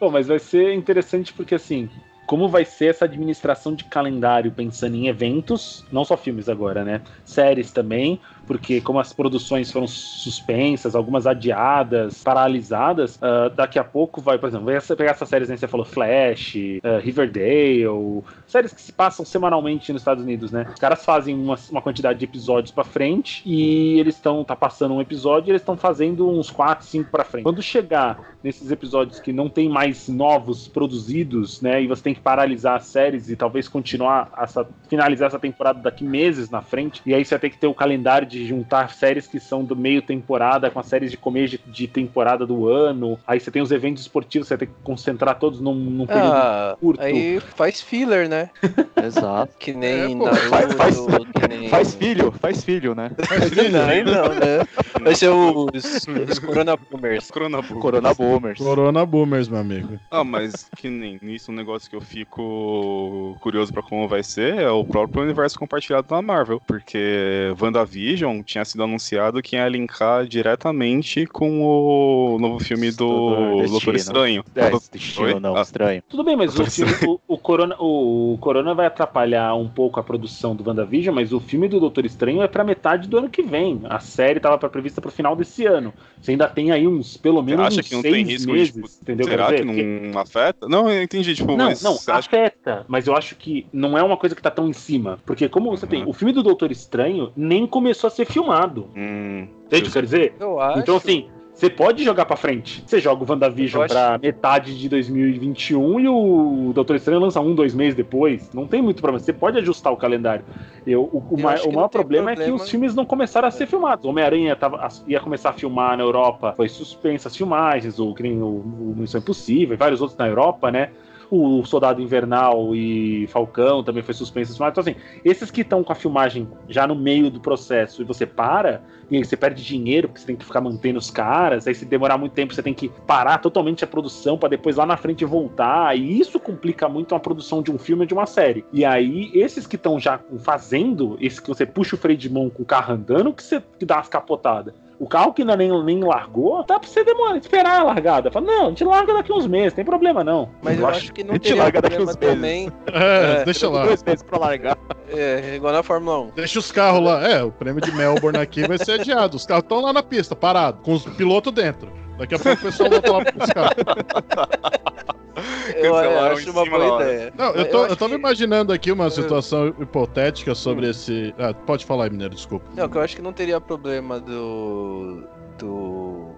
Speaker 4: Bom, mas vai ser interessante porque assim, como vai ser essa administração de calendário pensando em eventos, não só filmes agora, né? Séries também, porque como as produções foram suspensas, algumas adiadas, paralisadas, uh, daqui a pouco vai, por exemplo, você pegar essas séries, né, você falou Flash, uh, Riverdale, séries que se passam semanalmente nos Estados Unidos, né? Os caras fazem uma, uma quantidade de episódios para frente e eles estão tá passando um episódio e eles estão fazendo uns 4, 5 para frente. Quando chegar nesses episódios que não tem mais novos produzidos, né, e você tem que paralisar as séries e talvez continuar essa finalizar essa temporada daqui meses na frente, e aí você vai ter que ter o calendário de juntar séries que são do meio temporada com as séries de começo de, de temporada do ano. Aí você tem os eventos esportivos, você tem que concentrar todos num, num período
Speaker 3: Ah,
Speaker 4: curto.
Speaker 3: aí faz filler, né?
Speaker 5: Exato.
Speaker 3: Que nem
Speaker 2: É, pô,
Speaker 3: Naruto,
Speaker 5: faz- faz-
Speaker 3: que nem...
Speaker 5: Faz filho, faz filho, né?
Speaker 3: Não, aí não, né? Vai ser os, os Corona Boomers.
Speaker 1: Coronabu.
Speaker 5: Corona Boomers.
Speaker 2: Corona Boomers, meu amigo.
Speaker 1: Ah, mas que nem nisso um negócio que eu fico curioso pra como vai ser é o próprio universo compartilhado da Marvel, porque WandaVision tinha sido anunciado que ia linkar diretamente com o novo filme do
Speaker 5: Doutor.
Speaker 1: Estranho.
Speaker 5: É, destino não,
Speaker 1: Ah.
Speaker 5: estranho.
Speaker 4: Tudo bem, mas o, filme, o Corona, o, o Corona vai atrapalhar um pouco a produção do WandaVision, mas o filme do Doutor Estranho é pra metade do ano que vem. A série tava pra- prevista pro final desse ano. Você ainda tem aí uns, pelo menos
Speaker 1: acha
Speaker 4: uns
Speaker 1: que não
Speaker 4: seis
Speaker 1: tem risco
Speaker 4: meses,
Speaker 1: de, tipo,
Speaker 4: entendeu?
Speaker 1: será
Speaker 4: Quer
Speaker 1: que
Speaker 4: dizer,
Speaker 1: não
Speaker 4: porque-
Speaker 1: afeta? Não, eu entendi, tipo,
Speaker 4: Não,
Speaker 1: mas
Speaker 4: não,
Speaker 1: acha
Speaker 4: afeta, mas eu acho que não é uma coisa que tá tão em cima. Porque como você tem,
Speaker 1: Uhum.
Speaker 4: o filme do Doutor Estranho nem começou a ser filmado.
Speaker 1: Hum,
Speaker 4: Entende o que eu quero dizer?
Speaker 3: Eu acho.
Speaker 4: Então, assim, você pode jogar pra frente. Você joga o WandaVision
Speaker 3: acho-
Speaker 4: pra metade de 2021 e o Doutor Estranho lança um, dois meses depois. Não tem muito problema. Você pode ajustar o calendário. Eu, o, o
Speaker 3: Eu
Speaker 4: ma-
Speaker 3: acho que
Speaker 4: o maior
Speaker 3: tem
Speaker 4: problema, é que
Speaker 3: problema.
Speaker 4: os filmes não começaram a ser filmados. Homem-Aranha ia começar a filmar na Europa, foi suspensa as filmagens, o, o, o Missão Impossível e vários outros na Europa, né? O Soldado Invernal e Falcão também foi suspenso. as. Então, assim, esses que estão com a filmagem já no meio do processo e você para, e aí você perde dinheiro, porque você tem que ficar mantendo os caras, aí se demorar muito tempo você tem que parar totalmente a produção para depois lá na frente voltar, e isso complica muito a produção de um filme ou de uma série. E aí, esses que estão já fazendo, esse que você puxa o freio de mão com o carro andando, que você que dá umas capotadas. O carro que ainda nem, nem largou, dá pra você demorar, esperar a largada. Fala, não, a gente larga daqui uns meses, tem problema não.
Speaker 3: Mas eu acho que não
Speaker 5: A gente
Speaker 3: teria
Speaker 5: larga daqui
Speaker 3: problema
Speaker 5: uns meses.
Speaker 3: também.
Speaker 2: É,
Speaker 3: É,
Speaker 2: deixa lá.
Speaker 5: Dois meses pra largar.
Speaker 3: É, igual na Fórmula 1.
Speaker 2: Deixa os carros lá. É, o prêmio de Melbourne aqui vai ser adiado. Os carros estão lá na pista, parados, com os pilotos dentro. Daqui a pouco o pessoal volta lá pra buscar.
Speaker 3: Eu, eu acho uma boa ideia.
Speaker 2: Não, eu,
Speaker 3: Eu
Speaker 2: tô,
Speaker 3: acho
Speaker 2: eu tava
Speaker 3: que-
Speaker 2: imaginando aqui uma
Speaker 3: É.
Speaker 2: situação hipotética sobre esse. Ah, pode falar aí, Mineiro, desculpa.
Speaker 3: Não, que eu acho que não teria problema do. do.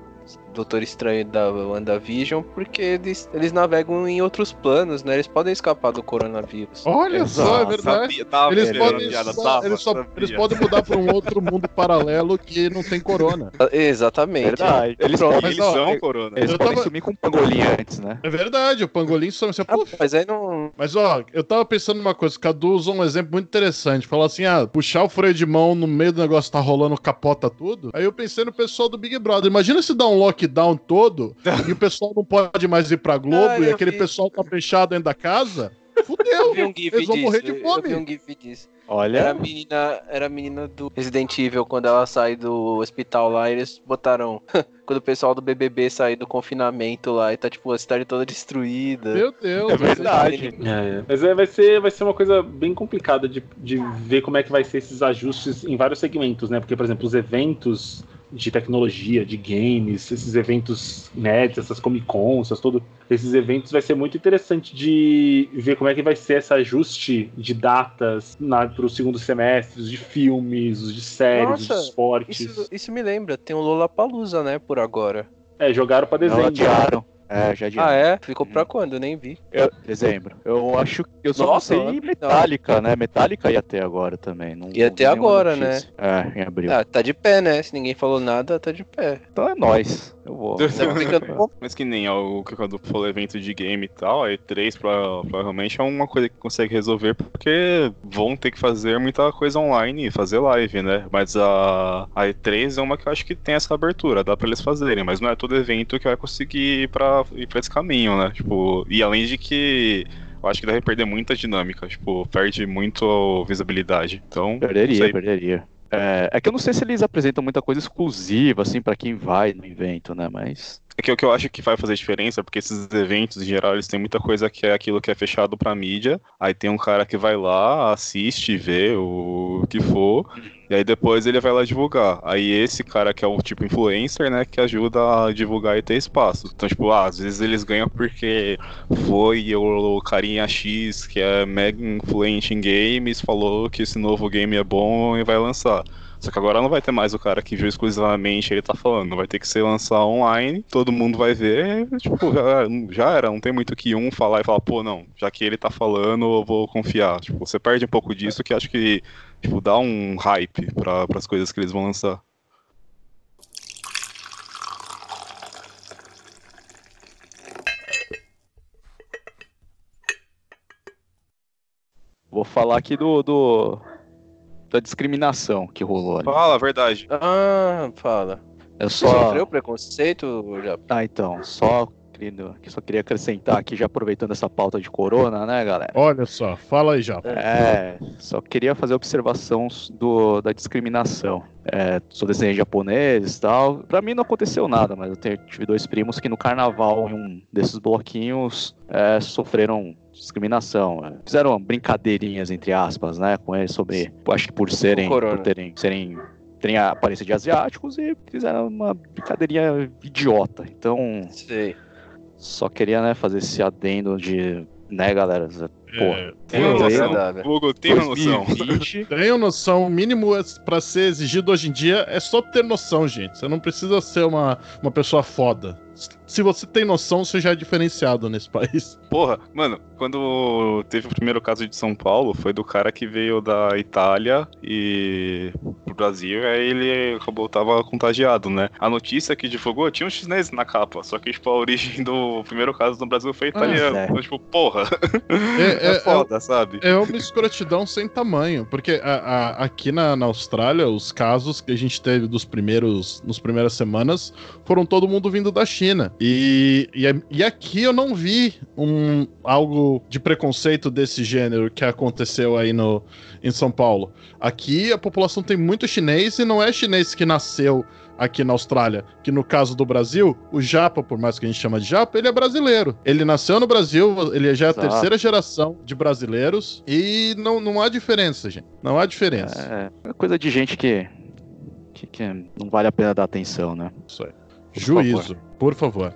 Speaker 3: Doutor Estranho da WandaVision, porque eles, eles navegam em outros planos, né? Eles podem escapar do coronavírus.
Speaker 2: Olha só, é verdade.
Speaker 1: sabia, tava
Speaker 2: Eles podem, só-
Speaker 1: tava,
Speaker 2: eles, só- eles podem mudar pra um outro mundo paralelo que não tem corona.
Speaker 3: Ah, Exatamente.
Speaker 5: Verdade. Eles
Speaker 2: Pronto,
Speaker 1: Eles
Speaker 2: Mas, ó,
Speaker 1: são
Speaker 2: é-
Speaker 1: corona.
Speaker 5: eles
Speaker 2: eu
Speaker 5: podem
Speaker 2: tava-
Speaker 5: sumir com um pangolim antes, né?
Speaker 2: É verdade, o pangolim some. Você,
Speaker 3: Ah,
Speaker 2: Puxa,
Speaker 3: mas aí não.
Speaker 2: Mas ó, eu tava pensando numa coisa, o Cadu usou um exemplo muito interessante. Falou assim: ah, puxar o freio de mão no meio do negócio tá rolando, capota tudo. Aí eu pensei no pessoal do Big Brother. Imagina se dá um lockdown todo e o pessoal não pode mais ir pra Globo
Speaker 3: Ah,
Speaker 2: e aquele
Speaker 3: vi.
Speaker 2: pessoal tá fechado dentro da casa.
Speaker 3: Eu
Speaker 2: Fudeu!
Speaker 3: um
Speaker 2: Eles vão
Speaker 3: disso.
Speaker 2: morrer de
Speaker 3: eu- Eu vi
Speaker 2: fome.
Speaker 3: um GIF disso. Era a
Speaker 5: Olha,
Speaker 3: menina, era a menina do Resident Evil quando ela sai do hospital lá, eles botaram quando o pessoal do BBB sair do confinamento lá e tá tipo a cidade toda destruída.
Speaker 2: Meu Deus!
Speaker 5: é verdade.
Speaker 4: Mas é, vai, ser, vai ser uma coisa bem complicada de, de ver como é que vai ser esses ajustes em vários segmentos, né? Porque, por exemplo, os eventos de tecnologia, de games, esses eventos nerds, essas Comic Cons, essas tudo, esses eventos vai ser muito interessante de ver como é que vai ser esse ajuste de datas para os segundos semestres, de filmes, de séries, os
Speaker 3: Nossa,
Speaker 4: de esportes.
Speaker 3: Isso, isso me lembra, tem o Lollapalooza, né, por agora.
Speaker 4: É, jogaram para
Speaker 5: Não
Speaker 4: dezembro.
Speaker 5: adiaram. É, já adiaram.
Speaker 3: Ah, é? Ficou pra quando? Eu nem vi.
Speaker 5: Eu- dezembro. Eu acho que eu só
Speaker 3: Nossa,
Speaker 5: não sei Metallica, né? Metallica ia ter agora também. Não,
Speaker 3: Ia
Speaker 5: não nenhuma
Speaker 3: agora,
Speaker 5: notícia. É, em abril.
Speaker 3: Ah, tá de pé, né? Se ninguém falou nada, tá de pé.
Speaker 5: Então é nóis. Eu vou.
Speaker 3: Bom.
Speaker 1: Mas que nem o que o Cadu falou, evento de game e tal, a E3 pra- provavelmente é uma coisa que consegue resolver porque vão ter que fazer muita coisa online e fazer live, né? Mas a, a E3 é uma que eu acho que tem essa abertura, dá pra eles fazerem, mas não é todo evento que vai conseguir ir pra, ir pra esse caminho, né? Tipo, e além de que eu acho que deve perder muita dinâmica, tipo, perde muito visibilidade. Então,
Speaker 5: Perderia, perderia. É, é que eu não sei se eles apresentam muita coisa exclusiva, assim, pra quem vai no evento, né? Mas.
Speaker 1: É que o que eu acho que vai fazer diferença, porque esses eventos, em geral, eles têm muita coisa que é aquilo que é fechado pra mídia. Aí tem um cara que vai lá, assiste, vê o que for, e aí depois ele vai lá divulgar. Aí esse cara que é o tipo influencer, né, que ajuda a divulgar e ter espaço. Então, tipo, ah, às vezes eles ganham porque foi o carinha X, que é mega influente em games, falou que esse novo game é bom e vai lançar. Só que agora não vai ter mais o cara que viu exclusivamente ele tá falando. Vai ter que ser lançar online, todo mundo vai ver. Tipo, já, já era. Não tem muito que um falar e falar, pô, não, já que ele tá falando, eu vou confiar. Tipo, você perde um pouco disso que acho que tipo, dá um hype para as coisas que eles vão lançar.
Speaker 5: Vou falar aqui do, do da discriminação que rolou ali.
Speaker 1: Fala a verdade.
Speaker 3: Ah, fala.
Speaker 5: Eu
Speaker 3: Você
Speaker 5: só.
Speaker 3: sofreu preconceito, já?
Speaker 5: Ah, então, só querido, que só queria acrescentar aqui, já aproveitando essa pauta de corona, né, galera?
Speaker 2: Olha só, fala aí já.
Speaker 5: É, só queria fazer observação do, da discriminação. É, sou descendente de japonês e tal. Pra mim não aconteceu nada, mas eu tive dois primos que no carnaval, em um desses bloquinhos, é, sofreram discriminação. é. Fizeram brincadeirinhas, entre aspas, né, com eles sobre, acho que por serem, por terem, serem terem a aparência de asiáticos e fizeram uma brincadeirinha idiota. Então,
Speaker 3: Sei.
Speaker 5: só queria, né, fazer esse adendo de, né, galera, pô,
Speaker 2: É,
Speaker 1: Tem uma noção,
Speaker 3: agradável.
Speaker 1: Google, tem uma noção.
Speaker 5: 2020,
Speaker 2: Tenham noção, o mínimo é- pra ser exigido hoje em dia é só ter noção, gente. Você não precisa ser uma, uma pessoa foda. Se você tem noção, você já é diferenciado nesse país.
Speaker 1: Porra, mano, quando teve o primeiro caso de São Paulo, foi do cara que veio da Itália e pro Brasil, aí ele acabou, tava contagiado, né? A notícia que divulgou tinha um chinês na capa, só que, tipo, a origem do primeiro caso no Brasil foi italiano.
Speaker 5: é.
Speaker 1: Então, tipo, porra,
Speaker 2: É,
Speaker 1: é,
Speaker 2: é-
Speaker 1: foda, sabe?
Speaker 2: é uma escrotidão sem tamanho, porque a- a- aqui na, na Austrália, os casos que a gente teve dos primeiros, nos primeiras semanas foram todo mundo vindo da China. E, e, e aqui eu não vi um, algo de preconceito desse gênero que aconteceu aí no, em São Paulo. Aqui a população tem muito chinês e não é chinês que nasceu aqui na Austrália. Que no caso do Brasil, o japa, por mais que a gente chama de japa, ele é brasileiro. Ele nasceu no Brasil, ele já é a
Speaker 5: Exato.
Speaker 2: terceira geração de brasileiros e não, não há diferença, gente. Não há diferença.
Speaker 5: é, é coisa de gente que, que, que não vale a pena dar atenção, né?
Speaker 2: Isso aí. Juízo, por favor.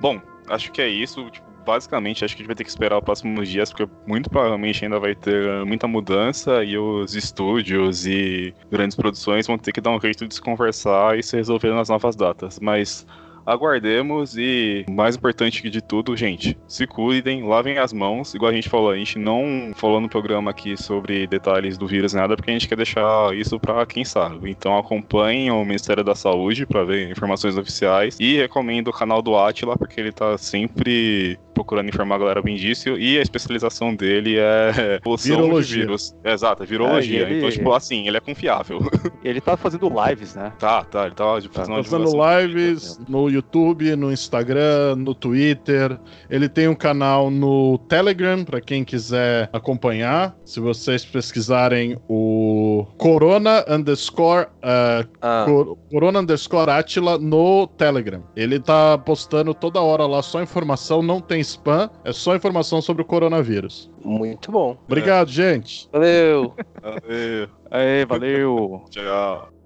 Speaker 1: Bom, acho que é isso. Tipo, basicamente, acho que a gente vai ter que esperar os próximos dias, porque muito provavelmente ainda vai ter uh, muita mudança e os estúdios e grandes produções vão ter que dar um jeito de se conversar e se resolver nas novas datas. Mas aguardemos e, mais importante que de tudo, gente, se cuidem, lavem as mãos. Igual a gente falou, a gente não falou no programa aqui sobre detalhes do vírus, nada, porque a gente quer deixar isso pra quem sabe. Então acompanhem o Ministério da Saúde para ver informações oficiais e recomendo o canal do Atila, porque ele tá sempre procurando informar a galera bem disso e a especialização dele é evolução de
Speaker 2: Virologia.
Speaker 1: vírus. Exato, é virologia.
Speaker 5: É, ele-
Speaker 1: Então, tipo, assim, ele é confiável.
Speaker 5: E ele tá fazendo lives, né?
Speaker 1: tá, tá, ele tá tipo, fazendo uma
Speaker 2: Fazendo lives no YouTube, no Instagram, no Twitter. Ele tem um canal no Telegram, pra quem quiser acompanhar. Se vocês pesquisarem o Corona underscore, uh,
Speaker 3: Ah,
Speaker 2: Cor- Corona underscore Atila no Telegram. Ele tá postando toda hora lá só informação, não tem spam, é só informação sobre o coronavírus.
Speaker 3: muito bom.
Speaker 2: Obrigado, gente.
Speaker 3: Valeu!
Speaker 1: Valeu,
Speaker 5: Aê, valeu!
Speaker 1: tchau.